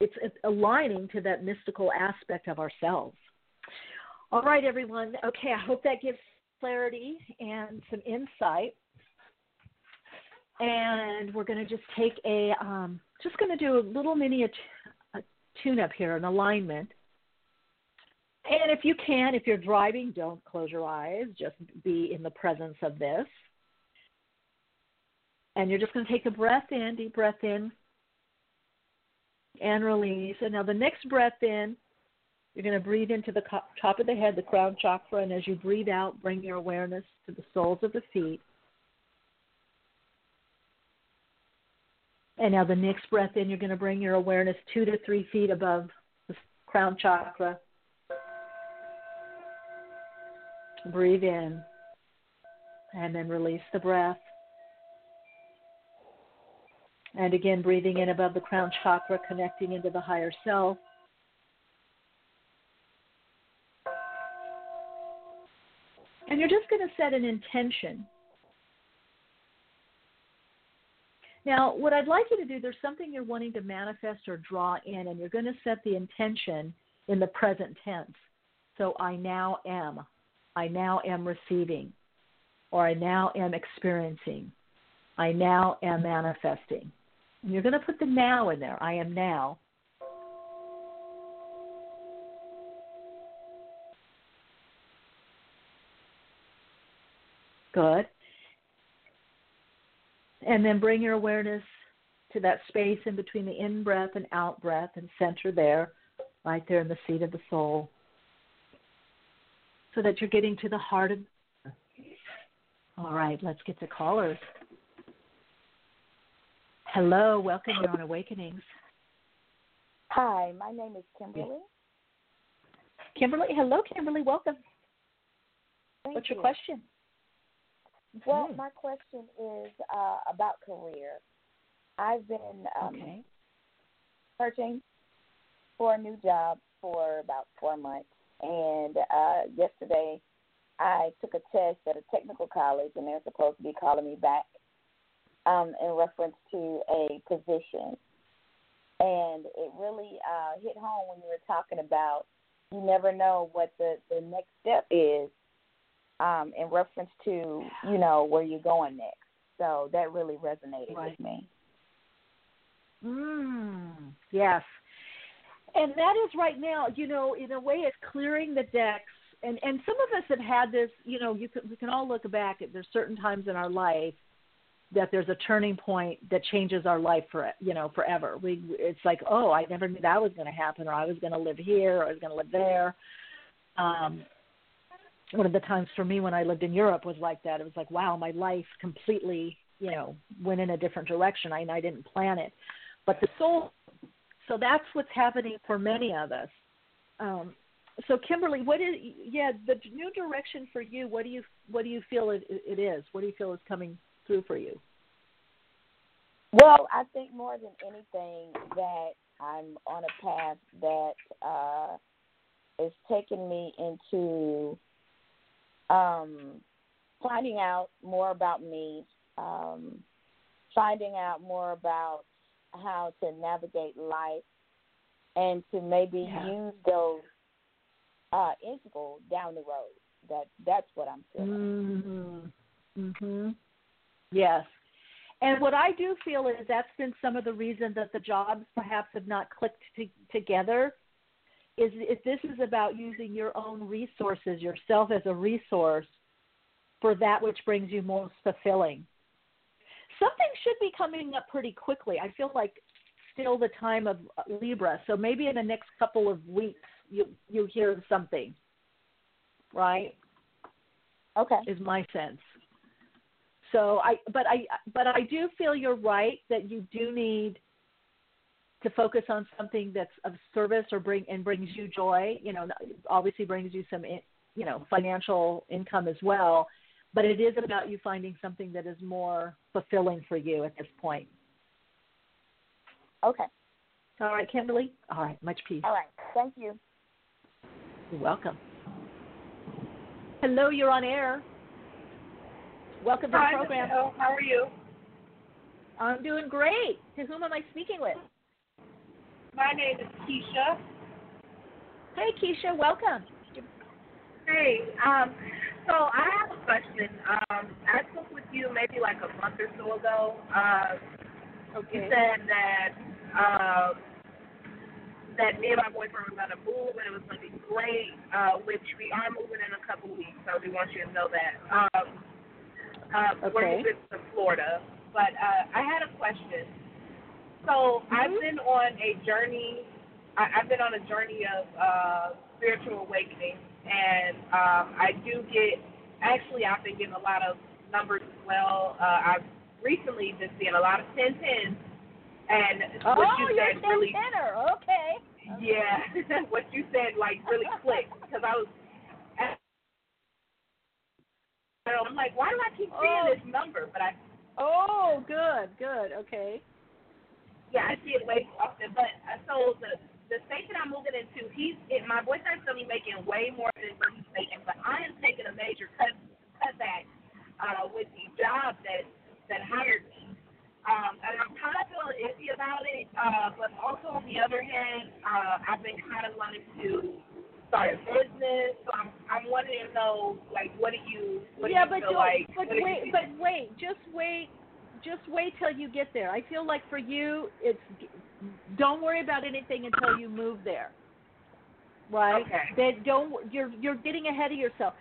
It's, aligning to that mystical aspect of ourselves. All right, everyone. Okay, I hope that gives clarity and some insight. And we're going to just take a, um, just going to do a little mini tune up here, an alignment. And if you can, if you're driving, don't close your eyes. Just be in the presence of this. And you're just going to take a breath in, deep breath in, and release. And now the next breath in, you're going to breathe into the top of the head, the crown chakra. And as you breathe out, bring your awareness to the soles of the feet. And now the next breath in, you're going to bring your awareness two to three feet above the crown chakra. Breathe in and then release the breath. And again, breathing in above the crown chakra, connecting into the higher self. And you're just going to set an intention. Now, what I'd like you to do, there's something you're wanting to manifest or draw in, and you're going to set the intention in the present tense. So, I now am. I now am receiving, or I now am experiencing, I now am manifesting. And you're going to put the now in there. I am now. Good. And then bring your awareness to that space in between the in breath and out breath and center there, right there in the seat of the soul. So that you're getting to the heart of. All right, let's get to callers. Hello, welcome. You're on Awakenings. Hi, my name is Kimberly. Kimberly, hello, Kimberly. Welcome. Thank What's your you. question? Well, Mhm. my question is uh, about career. I've been um, okay. searching for a new job for about four months, and uh, yesterday I took a test at a technical college, and they're supposed to be calling me back um, in reference to a position. And it really uh, hit home when you were talking about you never know what the, the next step is um, in reference to, you know, where you're going next. So that really resonated Right. with me. Mm, yes. And that is right now, you know, in a way it's clearing the decks and and some of us have had this, you know, you can we can all look back at there's certain times in our life that there's a turning point that changes our life for you know forever. We it's like, "Oh, I never knew that was going to happen or I was going to live here or I was going to live there." Um one of the times for me when I lived in Europe was like that. It was like, wow, my life completely, you know, went in a different direction. I I didn't plan it. But the soul so that's what's happening for many of us. Um, so Kimberly, what is yeah the new direction for you? What do you what do you feel it, it is? What do you feel is coming through for you? Well, I think more than anything that I'm on a path that uh, is taking me into um, finding out more about me, um, finding out more about how to navigate life, and to maybe Yeah. use those uh, integral down the road. That that's what I'm feeling. Mhm. Mhm. Yes. And what I do feel is that's been some of the reason that the jobs perhaps have not clicked to, together. Is if this is about using your own resources, yourself as a resource for that which brings you most fulfilling. Something should be coming up pretty quickly. I feel like still the time of Libra, so maybe in the next couple of weeks you you hear something, right? Okay. is my sense. So I, but I, but I do feel you're right that you do need to focus on something that's of service or bring and brings you joy. You know, obviously brings you some, you know, financial income as well. But it is about you finding something that is more fulfilling for you at this point. Okay. All right, Kimberly. All right, much peace. All right. Thank you. You're welcome. Hello, you're on air. Welcome to the Hi, program. Michele. How are you? I'm doing great. To whom am I speaking with? My name is Keisha. Hey, Keisha, welcome. Hey, um, so I have a question. Um, I spoke with you maybe like a month or so ago. Uh, you said that um, that me and my boyfriend were gonna move and it was gonna be great, uh, which we are moving in a couple weeks. So we want you to know that. Um, uh, We're moving to Florida, but uh, I had a question. So I've been on a journey. I, I've been on a journey of uh, spiritual awakening, and um, I do get. Actually, I've been getting a lot of numbers as well. Uh, I've recently been seeing a lot of ten tens, and Oh, what you you're said really, tenor. Okay. yeah, what you said like really clicked because I was. I'm like, why do I keep seeing Oh. this number? But I Oh, good, good. Okay. Yeah, I see it way too often. But uh, so the the state that I'm moving into, he's it, my boyfriend's gonna be making way more than what he's making, but I am taking a major cut cutback uh, with the job that that hired me. Um, and I'm kind of feeling iffy about it, uh, but also on the other hand, uh, I've been kind of wanting to start a business. So I'm I'm wanting to know like what do you what yeah, do but feel like? but What wait, but wait, just wait, just wait till you get there. I feel like for you, it's don't worry about anything until you move there. Right? Okay. That don't you're you're getting ahead of yourself.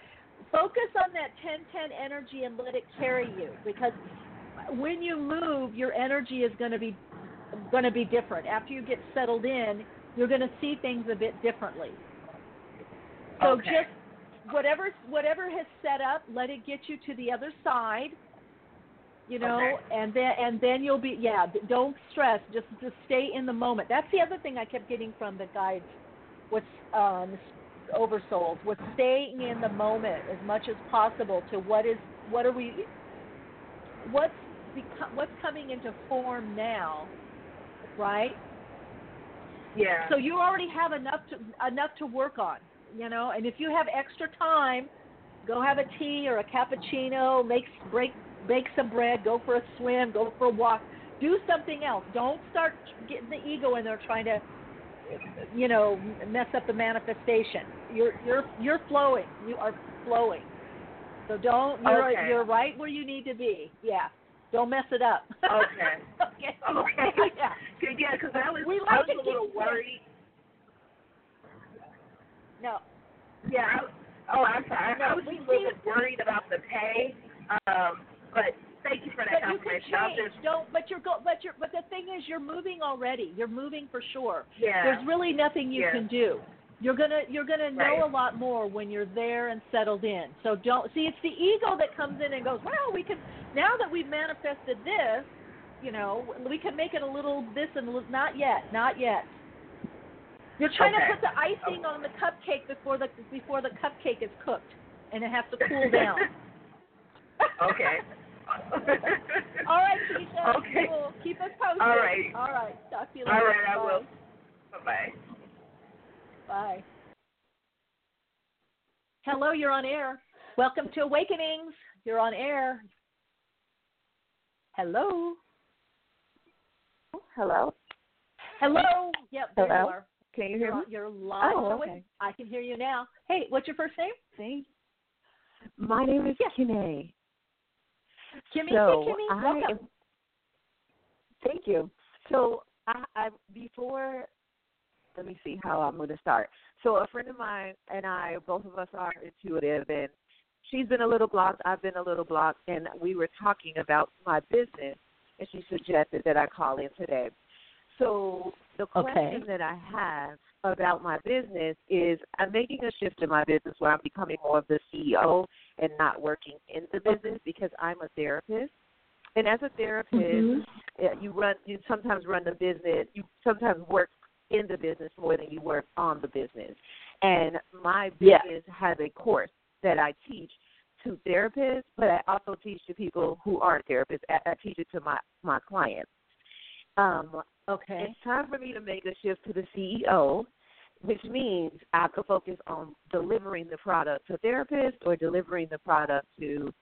focus on that 1010 energy and let it carry you because when you move, your energy is going to be going to be different. After you get settled in, you're going to see things a bit differently. So Okay. just whatever whatever has set up, let it get you to the other side. You know, Okay. and then and then you'll be yeah. Don't stress. Just just stay in the moment. That's the other thing I kept getting from the guides. was um, Oversoul was staying in the moment as much as possible to what is what are we what's beco- what's coming into form now, right? Yeah. So you already have enough to enough to work on, you know. And if you have extra time, go have a tea or a cappuccino, make break bake some bread, go for a swim, go for a walk, do something else. Don't start getting the ego in there trying to, you know, mess up the manifestation. You're you're you're flowing. You are flowing. So don't you're Okay. you're right where you need to be. Yeah. Don't mess it up. Okay. okay. Okay. yeah. yeah, because I was, We like I was to a little worried. No. Yeah. I, oh, I'm sorry. I was we a little bit worried about the pay. Um, but thank you for that But you can change. just, Don't. But you're go. But you're. But the thing is, you're moving already. You're moving for sure. yeah. There's really nothing you Yeah. can do. You're gonna. You're gonna know Right. a lot more when you're there and settled in. So don't see. It's the ego that comes in and goes, well, we can. Now that we've manifested this, you know, we can make it a little this and a little, not yet. Not yet. You're trying Okay. to put the icing on the cupcake before the before the cupcake is cooked, and it has to cool down. okay. All right, Keisha. Okay. Cool. Keep us posted. All right. All right. Talk to you later. All right, I Bye. will. Bye-bye. Bye. Hello, you're on air. Welcome to Awakenings. You're on air. Hello. Hello. Hello. Yep, there you Hello? are. Can you You're, hear me? on, you're live. Oh, okay. I can hear you now. Hey, what's your first name? See? My name is Yes. Kine. Kimmy. So hey, Kimmy. Welcome. am- Thank you. So I, I before let me see how I'm going to start. So a friend of mine and I, both of us are intuitive, and she's been a little blocked. I've been a little blocked, and we were talking about my business, and she suggested that I call in today. So the Okay. question that I have about my business is I'm making a shift in my business where I'm becoming more of the CEO and not working in the business because I'm a therapist. And as a therapist, Mhm. uh, you run you sometimes run the business you sometimes work in the business more than you work on the business and my Yeah. business has a course that i teach to therapists but i also teach to people who aren't therapists i, I teach it to my my clients um Okay. it's time for me to make a shift to the ceo which means i to focus on delivering the product to therapists or delivering the product to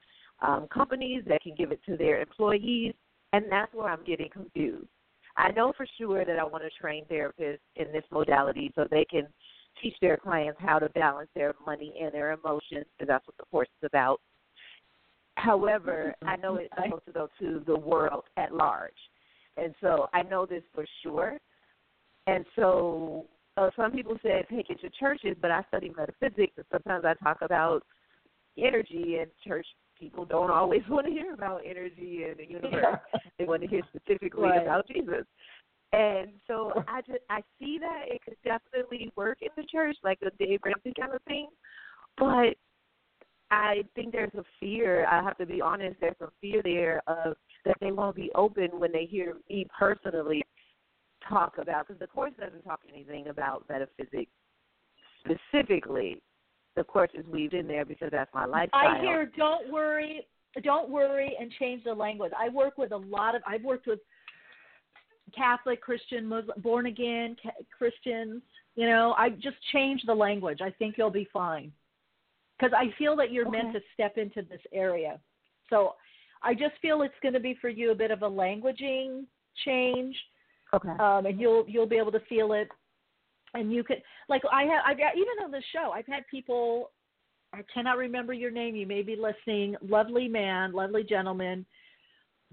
um, companies that can give it to their employees and that's where I'm getting confused. I know for sure that I want to train therapists in this modality so they can teach their clients how to balance their money and their emotions, because that's what the course is about. However, I know it's supposed to go to the world at large. And so I know this for sure. And so uh, some people say take it to churches, but I study metaphysics, and sometimes I talk about energy, and church people don't always want to hear about energy and the universe. They want to hear specifically Right. about Jesus. And so I just I see that it could definitely work in the church, like a Dave Ramsey kind of thing. But I think there's a fear. I have to be honest. There's some fear there of that they won't be open when they hear me personally talk about because the course doesn't talk anything about metaphysics specifically. The course is weaved in there because that's my lifestyle. I hear don't worry, don't worry and change the language. I work with a lot of I've worked with Catholic, Christian, Muslim, born again ca- Christians, you know, I just change the language. I think you'll be fine. Cuz I feel that you're meant to step into this area. So I just feel it's going to be for you a bit of a languaging change Okay. um, and you'll you'll be able to feel it. And you could like I have I've got, even on the show I've had people I cannot remember your name. You may be listening. Lovely man, lovely gentleman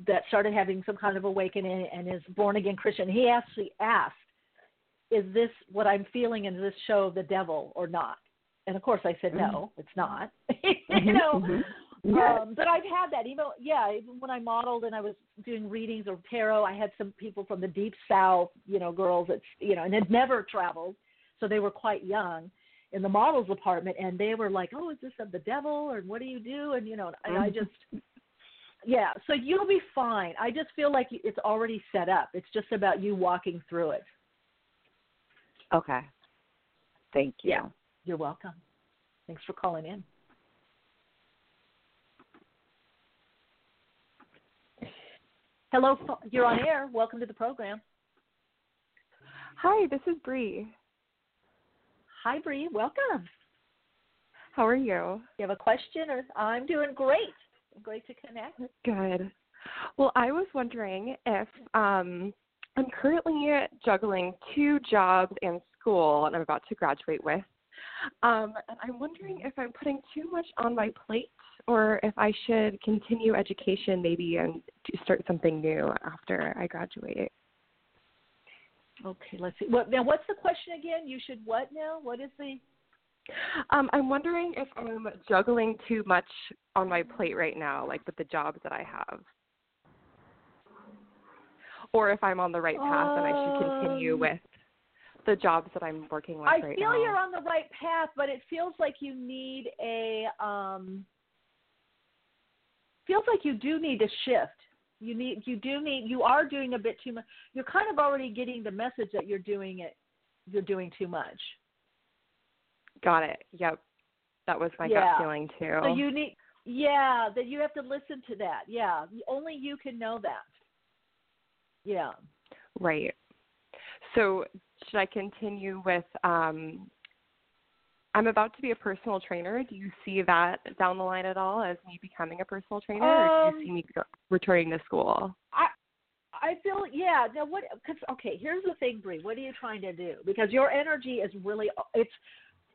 that started having some kind of awakening and is born again Christian. He actually asked, "Is this what I'm feeling in this show of the devil or not?" And of course, I said, Mm-hmm. no, it's not. you know, um, but I've had that. Even yeah, even when I modeled and I was doing readings or tarot, I had some people from the deep south, you know, girls that you know, and had never traveled, so they were quite young in the models department, and they were like, "Oh, is this of the devil, or what do you do?" And you know, and I just, yeah. So you'll be fine. I just feel like it's already set up. It's just about you walking through it. Okay. Thank you. Yeah. You're welcome. Thanks for calling in. Hello, you're on air. Welcome to the program. Hi, this is Bree. Hi, Bree. Welcome. How are you? You have a question, or I'm doing great. Great to connect. Good. Well, I was wondering if um, I'm currently juggling two jobs and school, and I'm about to graduate with. Um, and I'm wondering if I'm putting too much on my plate, or if I should continue education maybe and to start something new after I graduate. Okay, let's see. What now? What's the question again? You should what now? What is the? Um, I'm wondering if I'm juggling too much on my plate right now, like with the jobs that I have, or if I'm on the right path and I should continue Um, with the jobs that I'm working with I right feel now. you're on the right path, but it feels like you need a um. Feels like you do need a shift. You need you do need you are doing a bit too much. You're kind of already getting the message that you're doing it. You're doing too much. Got it. Yep. That was my Yeah. gut feeling too. So you need, yeah, that you have to listen to that. Yeah, only you can know that. Yeah. right. So should I continue with um I'm about to be a personal trainer. Do you see that down the line at all as me becoming a personal trainer or do Um, you see me go- returning to school? I I feel yeah. Now what? Because okay, here's the thing, Bree. What are you trying to do? Because your energy is really it's.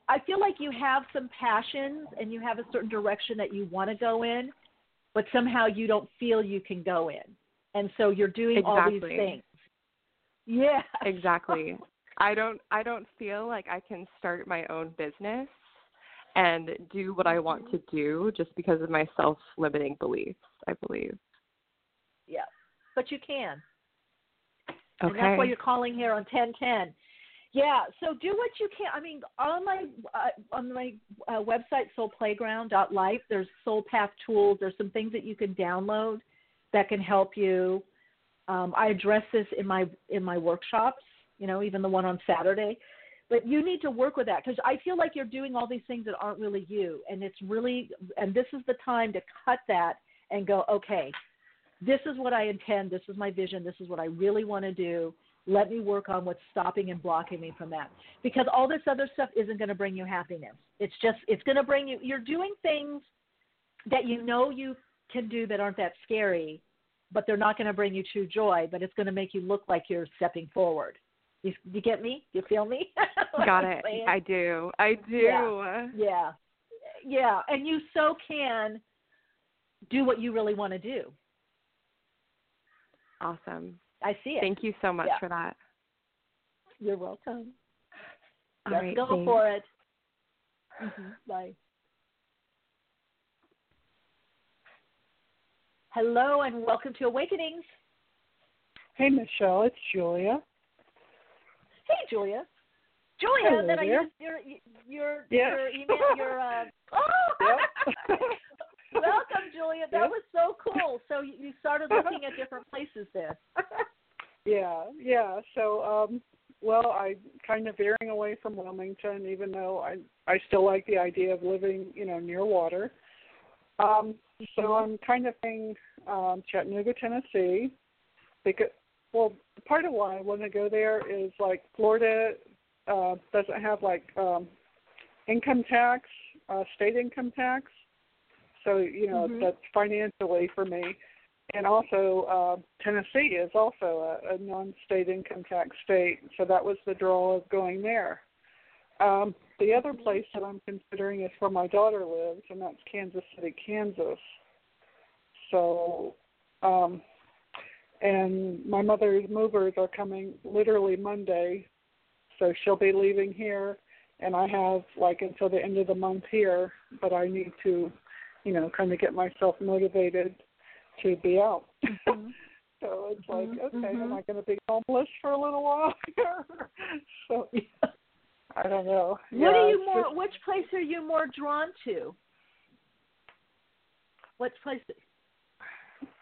I feel like you have some passions and you have a certain direction that you want to go in, but somehow you don't feel you can go in, and so you're doing all these things. Yeah. Exactly. I don't I don't feel like I can start my own business and do what I want to do just because of my self-limiting beliefs, I believe. Yeah. But you can. And that's why you're calling here on 1010. Yeah, so do what you can. I mean, on my uh, on my uh, website soulplayground.life, there's soul path tools. There's some things that you can download that can help you. Um, I address this in my in my workshops. You know, even the one on Saturday. But you need to work with that because I feel like you're doing all these things that aren't really you, and it's really and this is the time to cut that and go, okay, this is what I intend. This is my vision. This is what I really want to do. Let me work on what's stopping and blocking me from that. Because all this other stuff isn't going to bring you happiness. It's just, it's going to bring you, you're doing things that you know you can do that aren't that scary, but they're not going to bring you true joy, but it's going to make you look like you're stepping forward. You, you get me? You feel me? Got it. saying? I do. I do. Yeah. Yeah. Yeah. And you so can do what you really want to do. Awesome. I see it. Thank you so much Yeah. for that. You're welcome. All Let's right, go thanks. for it. hmm Bye. Hello and welcome to Awakenings. Hey, Michele, it's Julia. Hey, Julia. Julia, Hello then I there. used your your Yes. your email your uh oh Yep. welcome Julia. That Yep. was so cool. So you you started looking at different places there. yeah, yeah. So, um, well, I kind of veering away from Wilmington, even though I I still like the idea of living, you know, near water. Um, so I'm kind of thinking um, Chattanooga, Tennessee, because well, part of why I want to go there is like Florida uh, doesn't have like um, income tax, uh, state income tax. So you know Mhm. that's financially for me, and also uh, Tennessee is also a, a non-state income tax state. So that was the draw of going there. Um, the other place that I'm considering is where my daughter lives, and that's Kansas City, Kansas. So, um, and my mother's movers are coming literally Monday, so she'll be leaving here and I have like until the end of the month here, but I need to, you know, kind of get myself motivated to be out. Mm-hmm. so it's like, Mhm, okay, am mhm. I going to be homeless for a little while here? so I don't know. what yeah, are you more? just- which place are you more drawn to? Which place?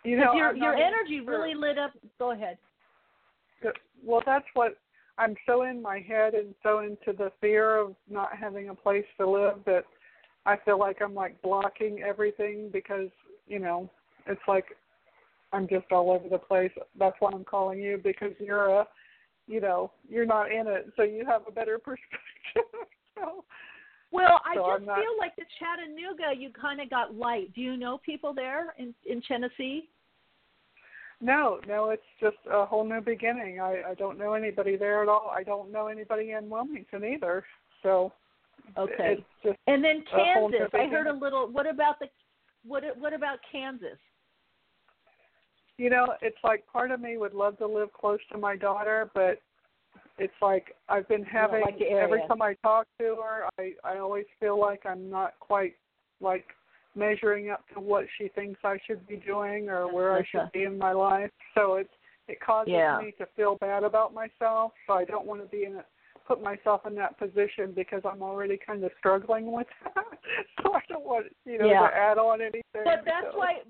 You know, your your energy sure. really lit up. Go ahead. Well, that's what I'm so in my head and so into the fear of not having a place to live that I feel like I'm like blocking everything because, you know, it's like I'm just all over the place. That's why I'm calling you because you're a, you know, you're not in it, so you have a better perspective. so, Well, I So just I'm not- feel like the Chattanooga, you kind of got light. Do you know people there in in Tennessee? no, no, it's just a whole new beginning. I I don't know anybody there at all. I don't know anybody in Wilmington either. So Okay. just And then a whole new Kansas. I heard a little. What about the? What what about Kansas? you know, it's like part of me would love to live close to my daughter, but it's like I've been having like every time I talk to her, I I always feel like I'm not quite like measuring up to what she thinks I should be doing or where I should be in my life. So it's it causes Yeah. me to feel bad about myself. So I don't want to be in a put myself in that position because I'm already kind of struggling with that. so I don't want you know Yeah. to add on anything. But that's so. why.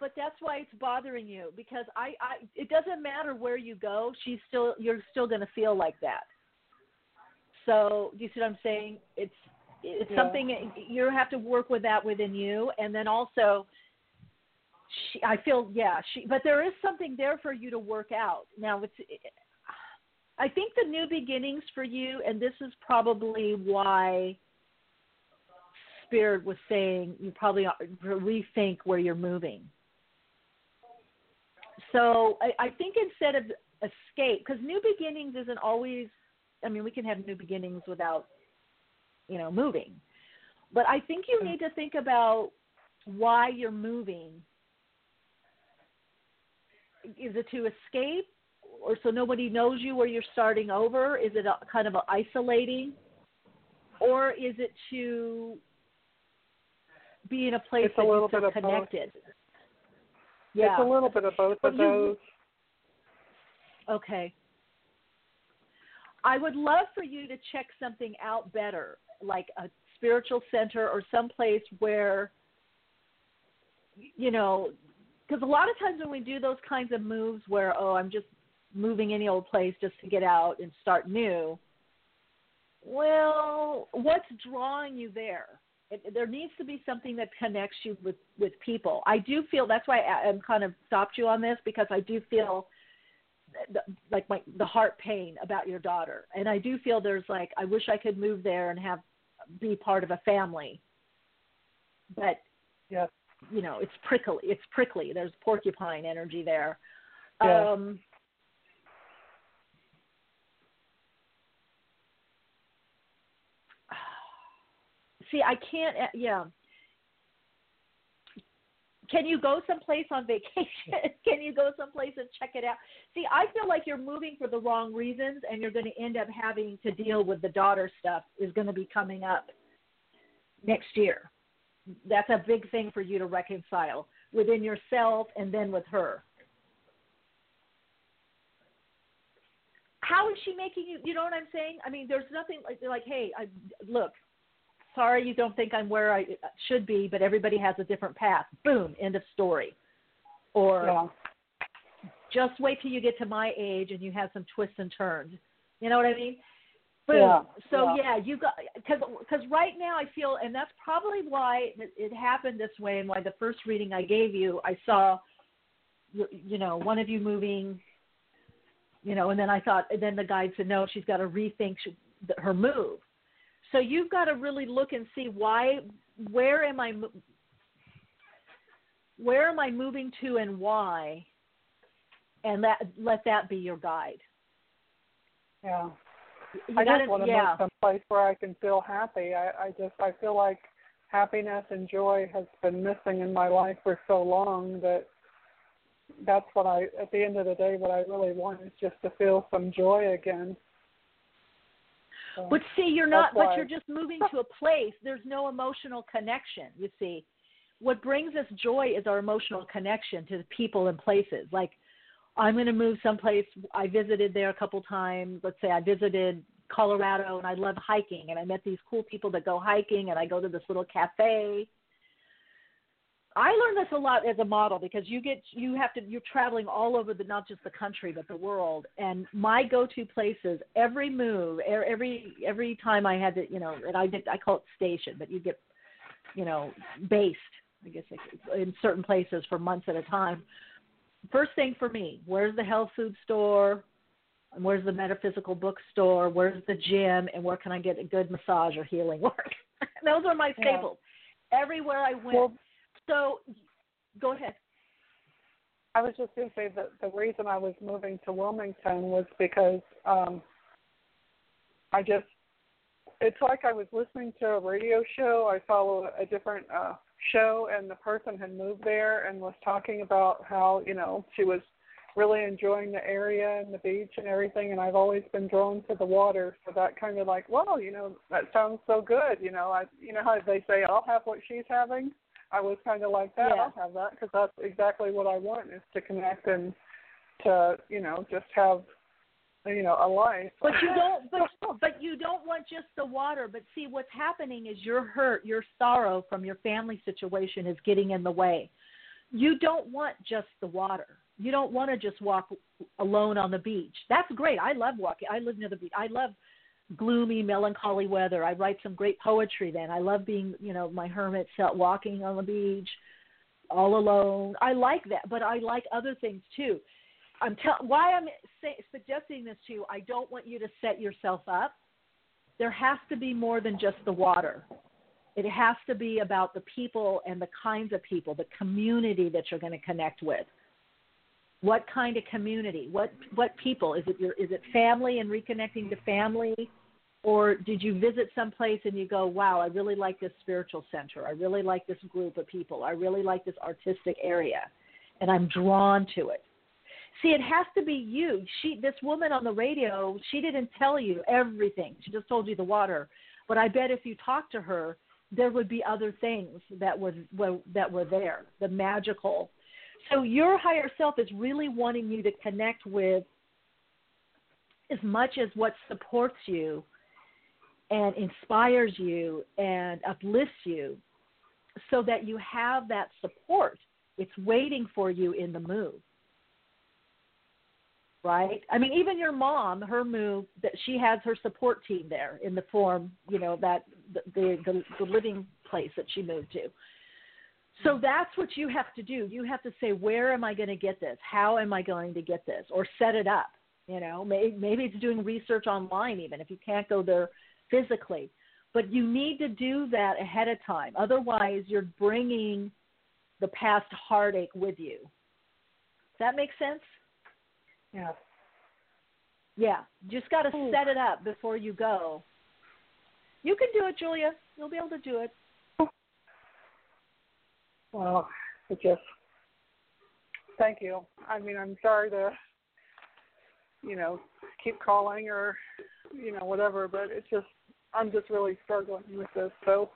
But that's why it's bothering you because I, I it doesn't matter where you go. She's still you're still going to feel like that. So do you see what I'm saying? It's it's Yeah. something you have to work with that within you, and then also. She, I feel yeah. She, but there is something there for you to work out. Now it's. I think the new beginnings for you, and this is probably why Spirit was saying you probably rethink where you're moving. So I, I think instead of escape, because new beginnings isn't always. I mean, we can have new beginnings without, you know, moving. But I think you mm. need to think about why you're moving. Is it to escape, or so nobody knows you where you're starting over? Is it a, kind of a isolating, or is it to be in a place It's a that you feel of both. Connected? It's a little bit of both But of you- those. Okay. I would love for you to check something out better, like a spiritual center or someplace where, you know, because a lot of times when we do those kinds of moves where, oh, I'm just moving any old place just to get out and start new, well, what's drawing you there? It, there needs to be something that connects you with with people. I do feel that's why I, I'm kind of stopped you on this because I do feel the, like my the heart pain about your daughter, and I do feel there's like I wish I could move there and have be part of a family, but yeah, you know it's prickly. It's prickly. There's porcupine energy there. Yeah. Um, see, I can't. uh, Yeah. Can you go someplace on vacation? Can you go someplace and check it out? See, I feel like you're moving for the wrong reasons, and you're going to end up having to deal with the daughter stuff. Is going to be coming up next year. That's a big thing for you to reconcile within yourself and then with her. How is she making you? You know what I'm saying? I mean, there's nothing like like, hey, I, look, sorry you don't think I'm where I should be, but everybody has a different path. Boom, end of story. Or Yeah. just wait till you get to my age and you have some twists and turns. You know what I mean? Boom. Yeah, So yeah. yeah, you got because because right now I feel, and that's probably why it, happened this way, and why the first reading I gave you, I saw, you, you know, one of you moving, you know, and then I thought, and then the guide said, no, she's got to rethink she, her move. So you've got to really look and see why, where am I, where am I moving to, and why, and that let that be your guide. Yeah. You I gotta- just want to yeah. move someplace where I can feel happy. I, I just I feel like happiness and joy has been missing in my life for so long that that's what I at the end of the day what I really want is just to feel some joy again. Oh, but see, you're not. But you're just moving to a place. There's no emotional connection. You see, what brings us joy is our emotional connection to the people and places. Like, I'm going to move someplace. I visited there a couple times. Let's say I visited Colorado, and I love hiking, and I met these cool people that go hiking, and I go to this little cafe. I learned this a lot as a model because you get you have to you're traveling all over the not just the country but the world. And my go-to places every move every every time I had to you know and I did I call it station but you get you know based I guess in certain places for months at a time. First thing for me where's the health food store? And where's the metaphysical bookstore? Where's the gym? And where can I get a good massage or healing work? Those are my Yeah. staples. Everywhere I went Well, so, go ahead. I was just going to say that the reason I was moving to Wilmington was because um I just it's like I was listening to a radio show. I follow a different uh show and the person had moved there and was talking about how, you know, she was really enjoying the area and the beach and everything and I've always been drawn to the water. So that kind of like, well, you know, that sounds so good, you know. I you know how they say I'll have what she's having. I was kind of like that. Yeah. I'll have that because that's exactly what I want is to connect and to you know just have you know a life. But you don't. But but you don't want just the water. But see, what's happening is your hurt, your sorrow from your family situation is getting in the way. You don't want just the water. You don't want to just walk alone on the beach. That's great. I love walking. I live near the beach. I love gloomy, melancholy weather. I write some great poetry. Then I love being, you know, my hermit self, walking on the beach, all alone. I like that, but I like other things too. I'm tell why I'm say, suggesting this to you. I don't want you to set yourself up. There has to be more than just the water. It has to be about the people and the kinds of people, the community that you're going to connect with. What kind of community? What what people? Is it your is it family and reconnecting to family? Or did you visit someplace and you go, wow, I really like this spiritual center. I really like this group of people. I really like this artistic area. And I'm drawn to it. See, it has to be you. She, this woman on the radio, she didn't tell you everything. She just told you the water. But I bet if you talked to her, there would be other things that were, were that were there, the magical. So your higher self is really wanting you to connect with as much as what supports you and inspires you and uplifts you so that you have that support. It's waiting for you in the move. Right? I mean, even your mom, her move, that she has her support team there in the form, you know, that the the, the, living place that she moved to. So that's what you have to do. You have to say, where am I going to get this? How am I going to get this? Or set it up. You know, maybe, maybe it's doing research online, even if you can't go there physically. But you need to do that ahead of time. Otherwise, you're bringing the past heartache with you. Does that make sense? Yeah. Yeah. Just got to set it up before you go. You can do it, Julia. You'll be able to do it. Well, it just thank you. I mean, I'm sorry to you know keep calling or you know whatever, but it's just I'm just really struggling with this. So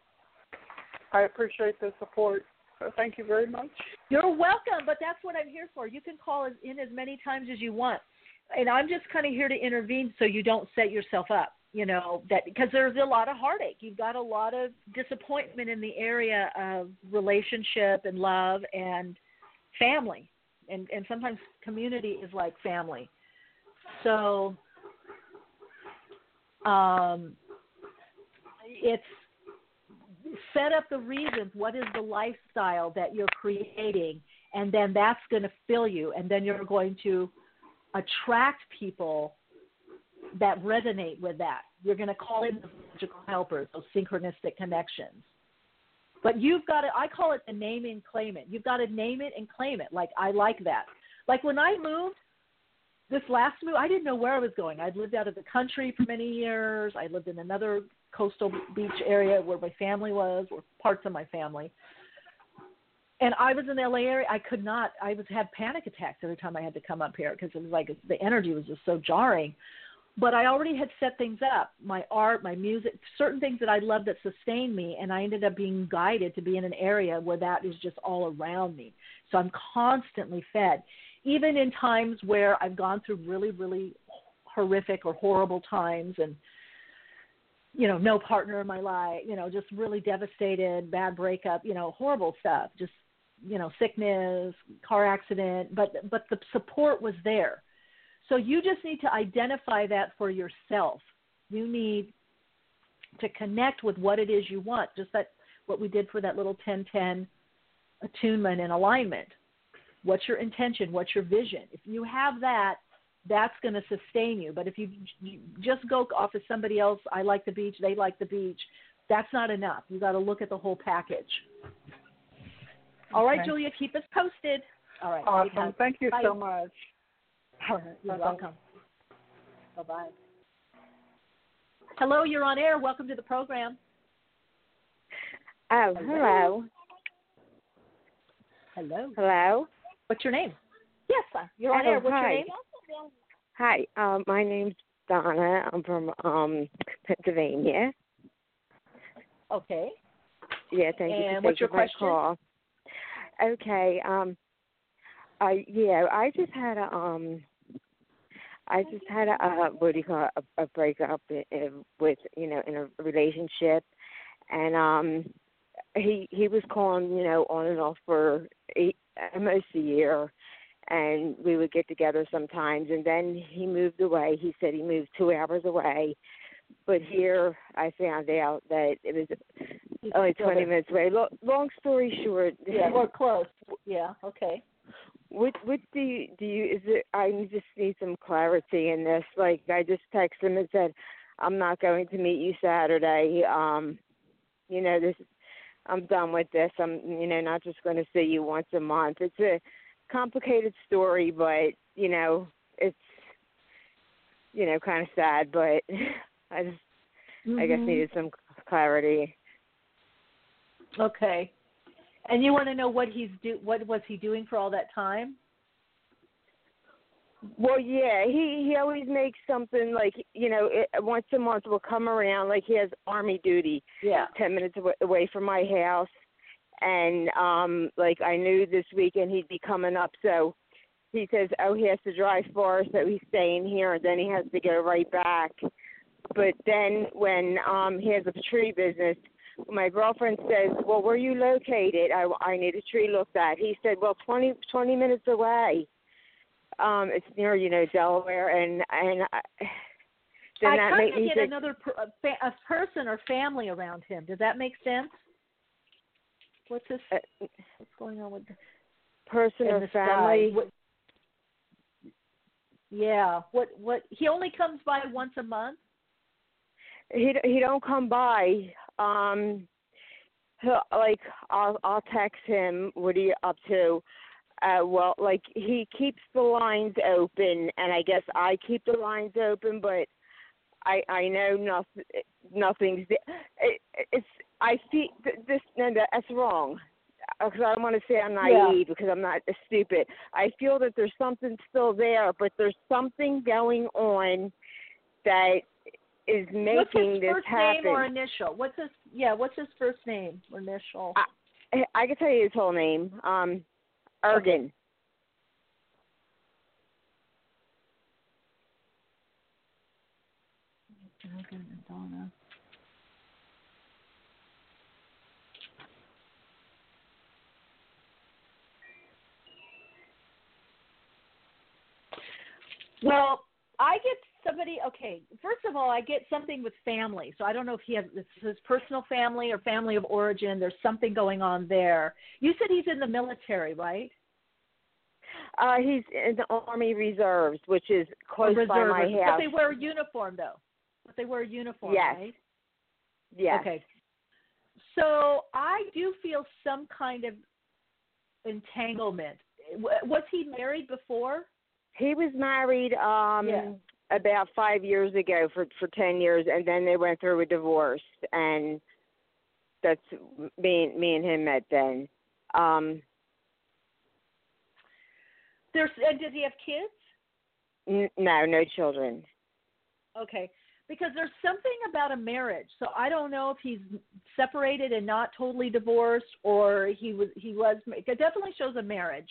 I appreciate the support. So thank you very much. You're welcome, but that's what I'm here for. You can call in as many times as you want. And I'm just kind of here to intervene so you don't set yourself up, you know, that because there's a lot of heartache. You've got a lot of disappointment in the area of relationship and love and family. And and sometimes community is like family. So um it's set up the reasons what is the lifestyle that you're creating and then that's going to fill you and then you're going to attract people that resonate with that. You're going to call in the magical helpers those synchronistic connections. But you've got to i call it the name and claim it. You've got to name it and claim it. Like i like that. Like when i moved this last move i didn't know where i was going i'd lived out of the country for many years i lived in another coastal beach area where my family was, or parts of my family. And I was in the LA area. I could not. I was had panic attacks every time I had to come up here because it was like the energy was just so jarring. but I already had set things up my art, my music, certain things that I loved that sustained me. And I ended up being guided to be in an area where that is just all around me. So I'm constantly fed. Even in times where I've gone through really, really horrific or horrible times and you know, no partner in my life, you know, just really devastated, bad breakup, you know, horrible stuff, just you know, sickness, car accident, but but the support was there. So you just need to identify that for yourself. You need to connect with what it is you want, just that what we did for that little 1010 attunement and alignment. What's your intention? What's your vision? If you have that, that's going to sustain you. But if you, you just go off of somebody else, I like the beach, they like the beach, that's not enough. You got to look at the whole package. All right, Okay. Julia, keep us posted. All right. Awesome. sweetheart. Thank you Bye. so much. All right, you're Bye-bye. welcome. Bye bye. Hello, you're on air. Welcome to the program. Oh, Hello. hello. Hello. What's your name? Yes. You're on Oh, air. What's hi. your name? Hi. Um, my name's Donna. I'm from um Pennsylvania. Okay. Yeah, thank you And for what's your question? call. Okay. Um, I yeah, I just had a um, I just had a uh, what do you call it, a, a breakup with you know in a relationship, and um, he he was calling you know on and off for eight, almost a year, and we would get together sometimes, and then he moved away. He said he moved two hours away. But here I found out that it was only 20 minutes away. Long story short, Yeah, or close. Yeah. Okay. what what do you do you is it I just need some clarity in this. Like I just texted him and said, I'm not going to meet you Saturday. Um, you know, this I'm done with this. I'm you know, not just gonna see you once a month. It's a complicated story but, you know, it's you know, kinda sad, but I just I guess Mhm. needed some clarity. Okay. And you want to know what he's do? What was he doing for all that time? Well, yeah, he he always makes something like you know it, once a month will come around like he has army duty Yeah. ten minutes away, away from my house, and um like I knew this weekend he'd be coming up, so he says oh he has to drive far, so he's staying here, and then he has to go right back. But then when um he has a tree business, my girlfriend says, well where are you located? I I need a tree looked at. He said well twenty twenty minutes away um it's near you know Delaware and and I, then I that me get another per, a, fa- a person or family around him. Does that make sense? What's this? uh, What's going on with the, person or family? What, yeah. What? What? He only comes by once a month. he he don't come by um he'll, like I'll I'll text him what are you up to uh well like he keeps the lines open and I guess I keep the lines open but I I know nothing nothing's it, it's I see th- this no that's wrong because I don't want to say I'm Yeah. naive because I'm not stupid. I feel that there's something still there, but there's something going on that is making what's his this first happen. name or initial? What's his? Yeah. What's his first name or initial? I, I can tell you his whole name. Um, Ergen. Morgan and Donna. Well, I get somebody. Okay, first of all, I get something with family. So I don't know if he has his personal family or family of origin. There's something going on there. You said he's in the military, right? Uh, he's in the Army Reserves, which is close by my house. But they wear a uniform, though. But they wear a uniform, Yes. right? yes. Okay. So I do feel some kind of entanglement. Was he married before? He was married um Yeah. About five years ago for for ten years, and then they went through a divorce, and that's me me and him met then. Um, There's and does he have kids? n- no, no children. Okay. Because there's something about a marriage. So I don't know if he's separated and not totally divorced or he was he was it definitely shows a marriage.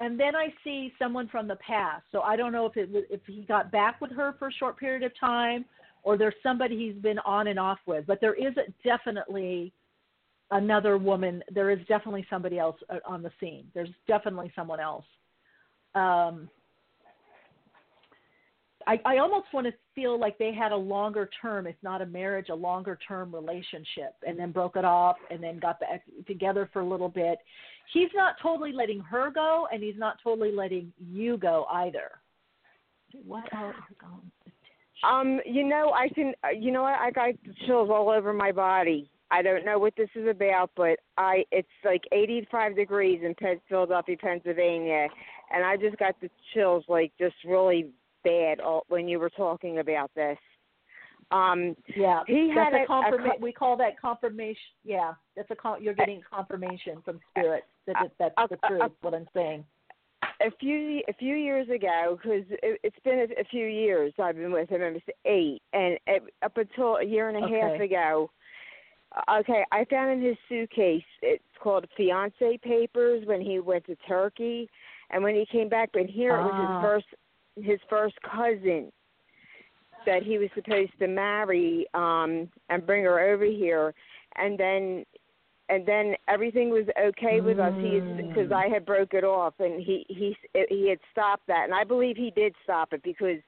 And then I see someone from the past. So I don't know if it if he got back with her for a short period of time or there's somebody he's been on and off with, but there is definitely another woman. There is definitely somebody else uh, on the scene. There's definitely someone else. Um, I, I almost want to feel like they had a longer term, if not a marriage, a longer term relationship, and then broke it off, and then got back together for a little bit. He's not totally letting her go, and he's not totally letting you go either. What else? Um, you know, I can. uh, You know, I, I got chills all over my body. I don't know what this is about, but I it's like 85 degrees in Penn, Philadelphia, Pennsylvania, and I just got the chills, like just really bad all, when you were talking about this. Um, Yeah, he had a, a, confirma- a, we call that confirmation. Yeah, that's a con- you're getting confirmation from spirit that that's a- the a- truth. a- what I'm saying. a few a few years ago because it, it's been a, a few years I've been with him. It was eight, and it, up until a year and a half ago. uh, Okay, I found in his suitcase. It's called fiance papers when he went to Turkey, and when he came back. But here it was Ah. his first his first cousin that he was supposed to marry um and bring her over here, and then and then everything was okay with us. He because. I had broke it off, and he he he had stopped that, and I believe he did stop it because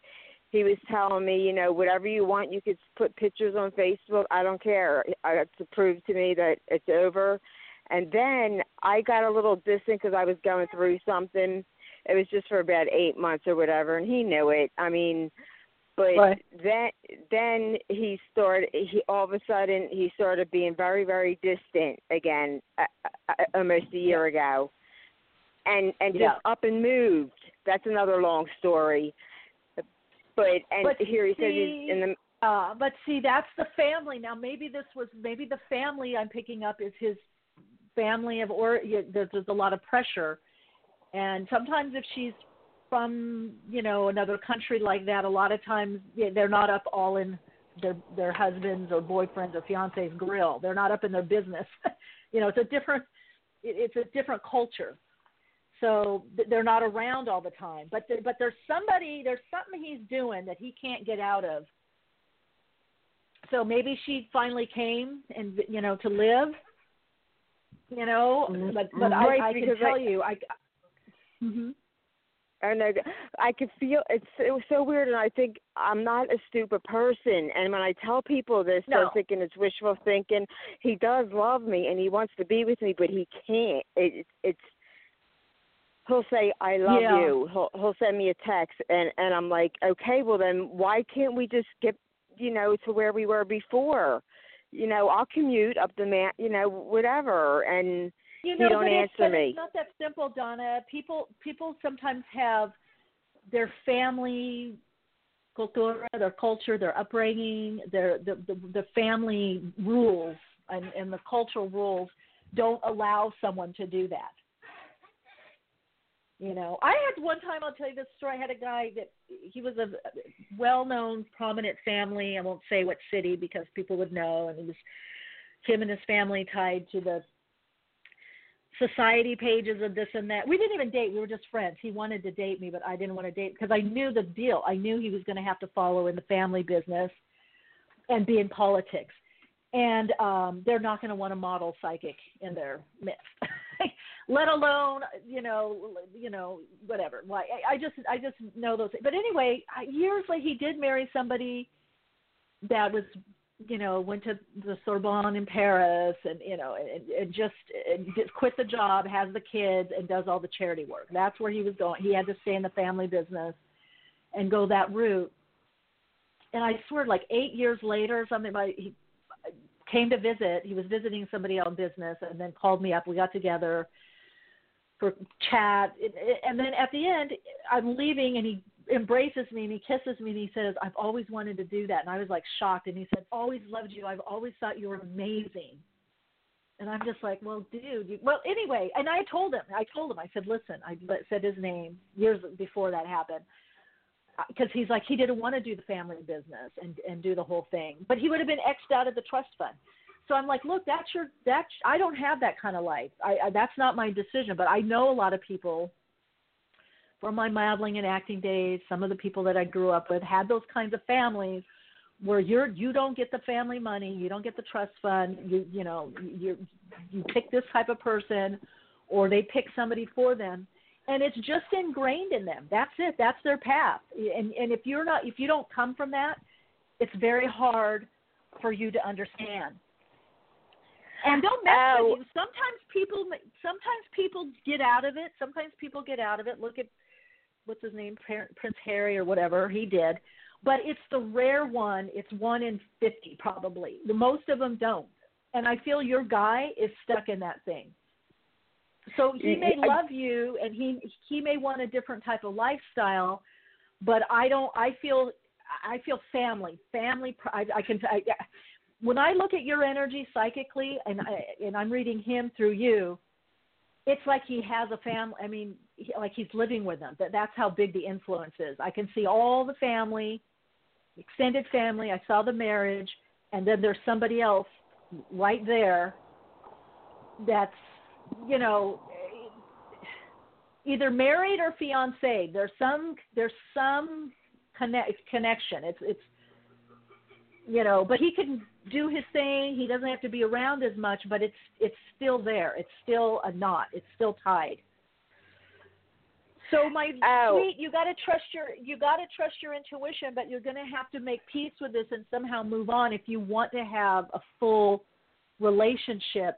he was telling me, you know, whatever you want, you could put pictures on Facebook. I don't care. I have to prove to me that it's over. And then I got a little distant because I was going through something. It was just for about eight months or whatever, and he knew it. I mean, but Right. then then he started. He all of a sudden he started being very very distant again, uh, uh, almost a year ago, and and just up and moved. That's another long story. But and But here he says he's in the Uh, but see, that's the family. Now, maybe this was maybe the family I'm picking up is his family of or yeah, there's, there's a lot of pressure, and sometimes if she's from you know another country like that, a lot of times they're not up all in their their husbands or boyfriends or fiancés grill. They're not up in their business. you know, it's a different it, it's a different culture. So they're not around all the time. But there, but there's somebody there's something he's doing that he can't get out of so maybe she finally came and you know to live you know mm-hmm. but but Right, i i can tell I- you i mm-hmm. Hmm I know I could feel it's it was so weird, and I think I'm not a stupid person. And when I tell people this, No. they're thinking it's wishful thinking. He does love me, and he wants to be with me, but he can't. It, it's he'll say I love Yeah. you. He'll he'll send me a text, and and I'm like, okay, well then why can't we just get you know to where we were before? You know, I'll commute up the man, you know, whatever, and you know don't but it's, answer me. it's not that simple donna people people sometimes have their family cultura their culture their upbringing their the the, the family rules and, and the cultural rules don't allow someone to do that You know, I had one time. I'll tell you this story. I had a guy that he was a well-known, prominent family. I won't say what city because people would know, and he was him and his family tied to the society pages of this and that. We didn't even date. We were just friends. He wanted to date me, but I didn't want to date because I knew the deal. I knew he was going to have to follow in the family business and be in politics. And um they're not going to want a model psychic in their midst. Let alone, you know, you know, whatever. Why? I, just, I just know those. But anyway, years later, he did marry somebody that was you know, went to the Sorbonne in Paris and, you know, and, and just, and quit the job, has the kids, and does all the charity work. That's where he was going. He had to stay in the family business and go that route. And I swear, like eight years later or something, like he came to visit. He was visiting somebody on business and then called me up. We got together for chat. And then at the end, I'm leaving and he embraces me and he kisses me and he says, I've always wanted to do that. And I was like shocked. And he said, Always loved you. I've always thought you were amazing. And I'm just like, Well, dude, you, well, anyway. And I told him, I told him, I said, Listen, I said his name years before that happened. Uh, because he's like he didn't want to do the family business and and do the whole thing, but he would have been xed out of the trust fund. So I'm like, look, that's your that's I don't have that kind of life. I, I that's not my decision, but I know a lot of people from my modeling and acting days. Some of the people that I grew up with had those kinds of families where you're you don't get the family money, you don't get the trust fund, you you know you you pick this type of person, or they pick somebody for them and it's just ingrained in them. That's it. That's their path. And and if you're not if you don't come from that, it's very hard for you to understand. And don't mess oh. with you. Sometimes people sometimes people get out of it. Sometimes people get out of it. Look at what's his name, Prince Harry or whatever he did. But it's the rare one. It's one in fifty probably. The most of them don't. And I feel your guy is stuck in that thing so he may love you and he he may want a different type of lifestyle but i don't i feel i feel family family i, I can I, when i look at your energy psychically and I, and i'm reading him through you it's like he has a family i mean he, like he's living with them that that's how big the influence is i can see all the family extended family i saw the marriage and then there's somebody else right there that's you know, either married or fiance. There's some there's some connect, connection. It's it's you know, but he can do his thing. He doesn't have to be around as much, but it's it's still there. It's still a knot. It's still tied. So my oh. sweet, you got to trust your you got to trust your intuition, but you're going to have to make peace with this and somehow move on if you want to have a full relationship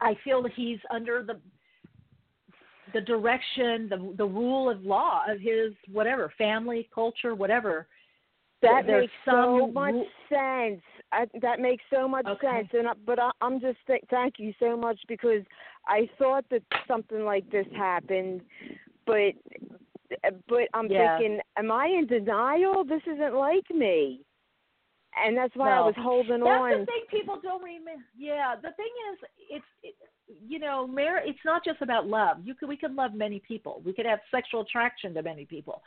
I feel that he's under the the direction, the the rule of law of his whatever family, culture, whatever. That There's makes so much sense. I, that makes so much Okay. sense. And I, but I, I'm just th- thank you so much because I thought that something like this happened, but but I'm Yeah. thinking, am I in denial? This isn't like me, and that's why I was holding That's on. That's the thing people don't remember. Yeah, the thing is, it's it, you know, mar- It's not just about love. You could we could love many people. We could have sexual attraction to many people.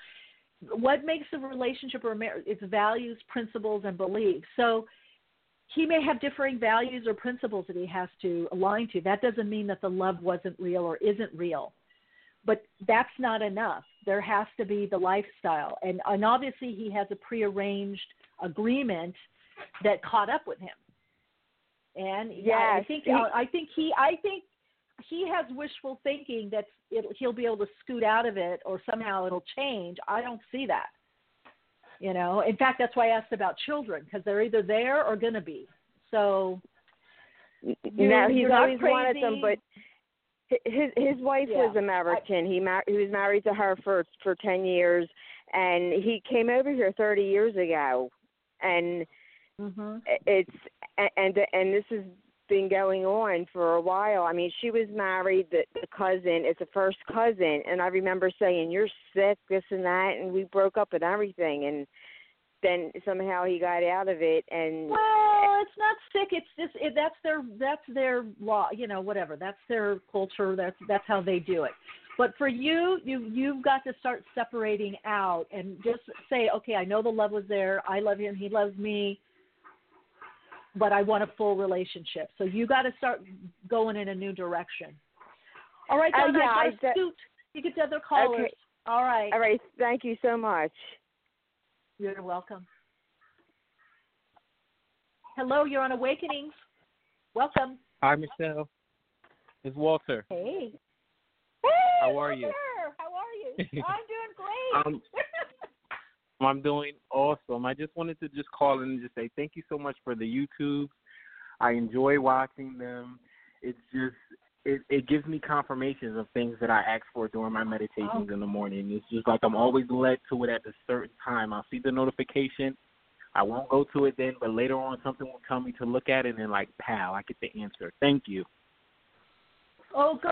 What makes a relationship or marriage? It's values, principles, and beliefs. So he may have differing values or principles that he has to align to. That doesn't mean that the love wasn't real or isn't real. But that's not enough. There has to be the lifestyle, and and obviously he has a prearranged agreement that caught up with him. And yeah, I think he- I think he I think he has wishful thinking that it, he'll be able to scoot out of it or somehow it'll change. I don't see that. You know, in fact, that's why I asked about children because they're either there or going to be. So you- no, he's always wanted them, crazy. but hi- his his wife Yeah, was American. he mar- he was married to her for for ten years, and he came over here thirty years ago, and hmm it's and and this has been going on for a while. I mean, she was married. The, the cousin is a first cousin, and I remember saying, "You're sick, this and that," and we broke up and everything. And then somehow he got out of it, and Well, it's not sick. It's just it, that's their that's their law. You know, whatever. That's their culture. That's that's how they do it. But for you, you you've got to start separating out and just say, okay, I know the love was there. I love him. He loves me. But I want a full relationship. So you got to start going in a new direction. All right, Uh, Donna, yeah, I I got de- to scoot. You get to other callers. Okay. All right. all right, thank you so much. You're welcome. Hello, you're on Awakenings. Welcome. Hi, Michele. It's Walter. Hey. Hey. How are you? Walter, How are you? I'm doing great. Um, I'm doing awesome. I just wanted to just call in and just say thank you so much for the YouTube. I enjoy watching them. It's just it, it gives me confirmations of things that I ask for during my meditations in the morning. It's just like I'm always led to it at a certain time. I'll see the notification. I won't go to it then, but later on something will tell me to look at it and like, pow, I get the answer. Thank you. oh, good.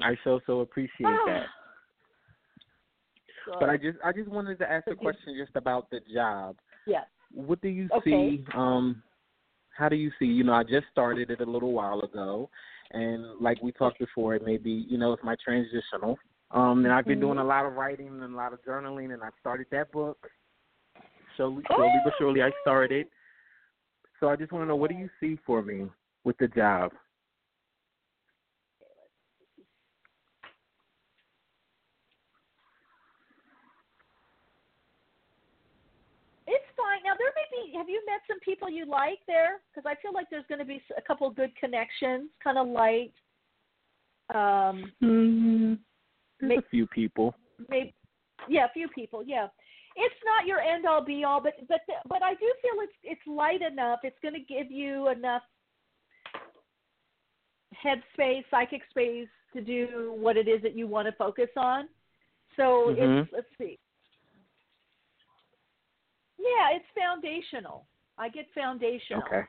I so so appreciate ah. that. Good. But I just I just wanted to ask a question just about the job. yeah. What do you Okay. see? Um, how do you see? You know, I just started it a little while ago, and like we talked before, it may be you know it's my transitional. Um, and I've been Mm-hmm. doing a lot of writing and a lot of journaling, and I started that book. Slowly, slowly but surely, I started. So I just want to know, what do you see for me with the job? It's fine. Now there may be. Have you met some people you like there? Because I feel like there's going to be a couple good connections, kind of light. Um, Mm-hmm. There's a few people. maybe, yeah, a few people. Yeah, it's not your end all be all, but but but I do feel it's it's light enough. It's going to give you enough headspace, psychic space to do what it is that you want to focus on. So Mhm. it's let's see. Yeah, it's foundational. I get foundational. Okay.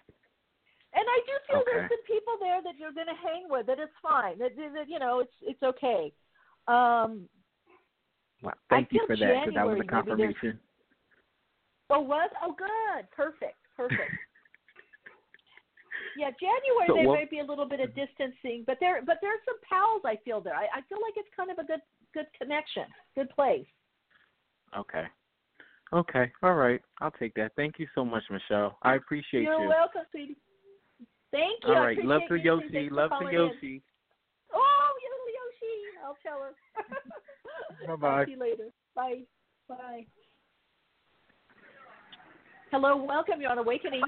And I do feel Okay. there's some people there that you're going to hang with. That it's fine. That, that you know, it's it's okay. Um, Well, I thank you for that because that was a confirmation. oh, was oh good, perfect, perfect. yeah, January So there what- may be a little bit of distancing, but there but there's some pals I feel there. I, I feel like it's kind of a good good connection, good place. Okay. Okay. All right. I'll take that. Thank you so much, Michele. I appreciate You're you. welcome, sweetie. Thank you. All right, I. Love to. Yoshi. Love to calling in. Yoshi. Oh, little Yoshi. I'll tell her. Bye-bye. Talk to you later. Bye. Bye. Hello, welcome. You're on Awakening.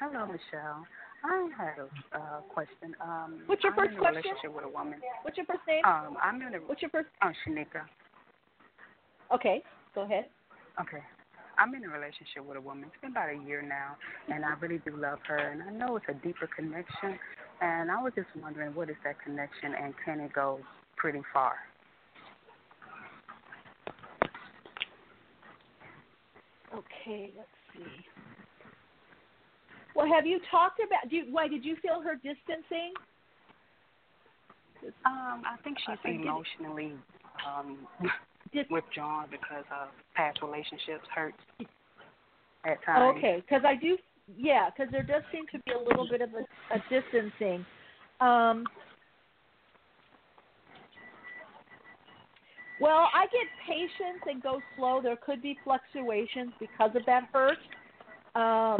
Hello, Michele. I had a uh, question. Um, What's your I'm first in a question? relationship with a woman. What's your first name? Um, I'm in a. What's your first? Oh, Shanika. Okay, go ahead. Okay. I'm in a relationship with a woman. It's been about a year now, and I really do love her, and I know it's a deeper connection. And I was just wondering, what is that connection, and can it go pretty far? Okay, let's see. Well, have you talked about? Do you, why did you feel her distancing? Um, I think she's I it. emotionally um, withdrawn because of past relationships hurt at times. Okay, because I do, yeah, because there does seem to be a little bit of a, a distancing. Um, well, I get patience and go slow. There could be fluctuations because of that hurt. Um,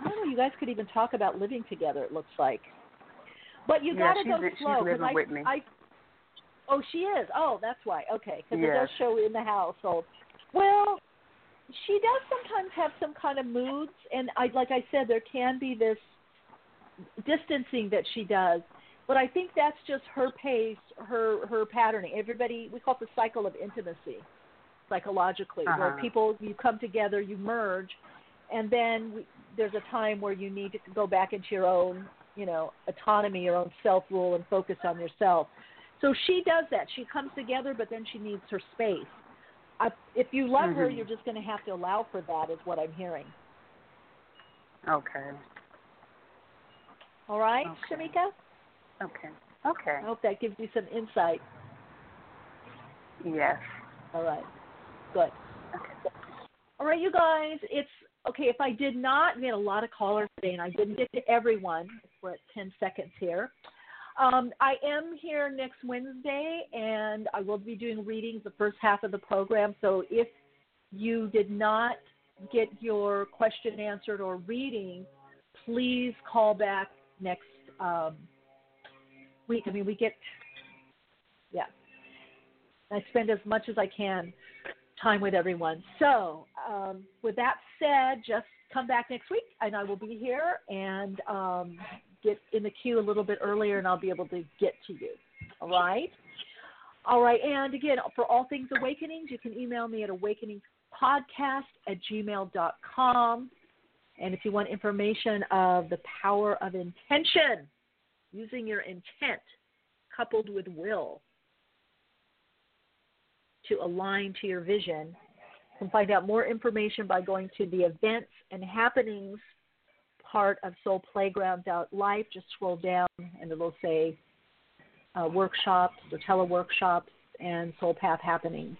I don't know. You guys could even talk about living together. It looks like, but you Yeah, got to she's go li- she's slow living I, with me. I Oh, she is. Oh, that's why. Okay, because it does show in the household. Well, she does sometimes have some kind of moods, and I, like I said, there can be this distancing that she does. But I think that's just her pace, her her patterning. Everybody, we call it the cycle of intimacy, psychologically, where Uh-huh. people you come together, you merge, and then we, there's a time where you need to go back into your own, you know, autonomy, your own self rule, and focus on yourself. So she does that. She comes together, but then she needs her space. I, if you love her, Mhm. you're just going to have to allow for that, is what I'm hearing. Okay. All right, Okay. Shamika? Okay. Okay. I hope that gives you some insight. Yes. All right, good. Okay. All right, you guys, it's okay. If I did not, we had a lot of callers today, and I didn't get to everyone. We're at 10 seconds here. Um, I am here next Wednesday, and I will be doing readings the first half of the program. So if you did not get your question answered or reading, please call back next um, week. I mean, we get, yeah. I spend as much as I can time with everyone. So, um, with that said, just come back next week, and I will be here and um, get in the queue a little bit earlier, and I'll be able to get to you. All right. All right. And again, for all things awakenings, you can email me at awakeningspodcast at gmail.com. And if you want information of the power of intention, using your intent coupled with will to align to your vision, you can find out more information by going to the events and happenings part of Soul soulplayground.life. Just scroll down and it'll say uh, workshops or teleworkshops and soul path happenings.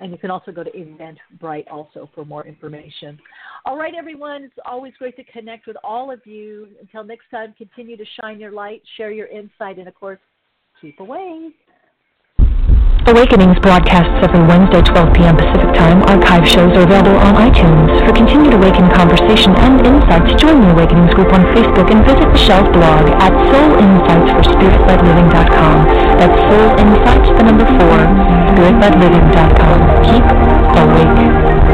And you can also go to Eventbrite also for more information. All right, everyone, it's always great to connect with all of you. Until next time, continue to shine your light, share your insight, and of course, keep away. Awakenings broadcasts every Wednesday, 12 p.m. Pacific Time. Archive shows are available on iTunes. For continued Awakening conversation and insights, join the Awakenings group on Facebook and visit Michele's blog at soulinsightsforspiritledliving.com. That's Soul Insights, the number four, spiritledliving.com. Keep awake.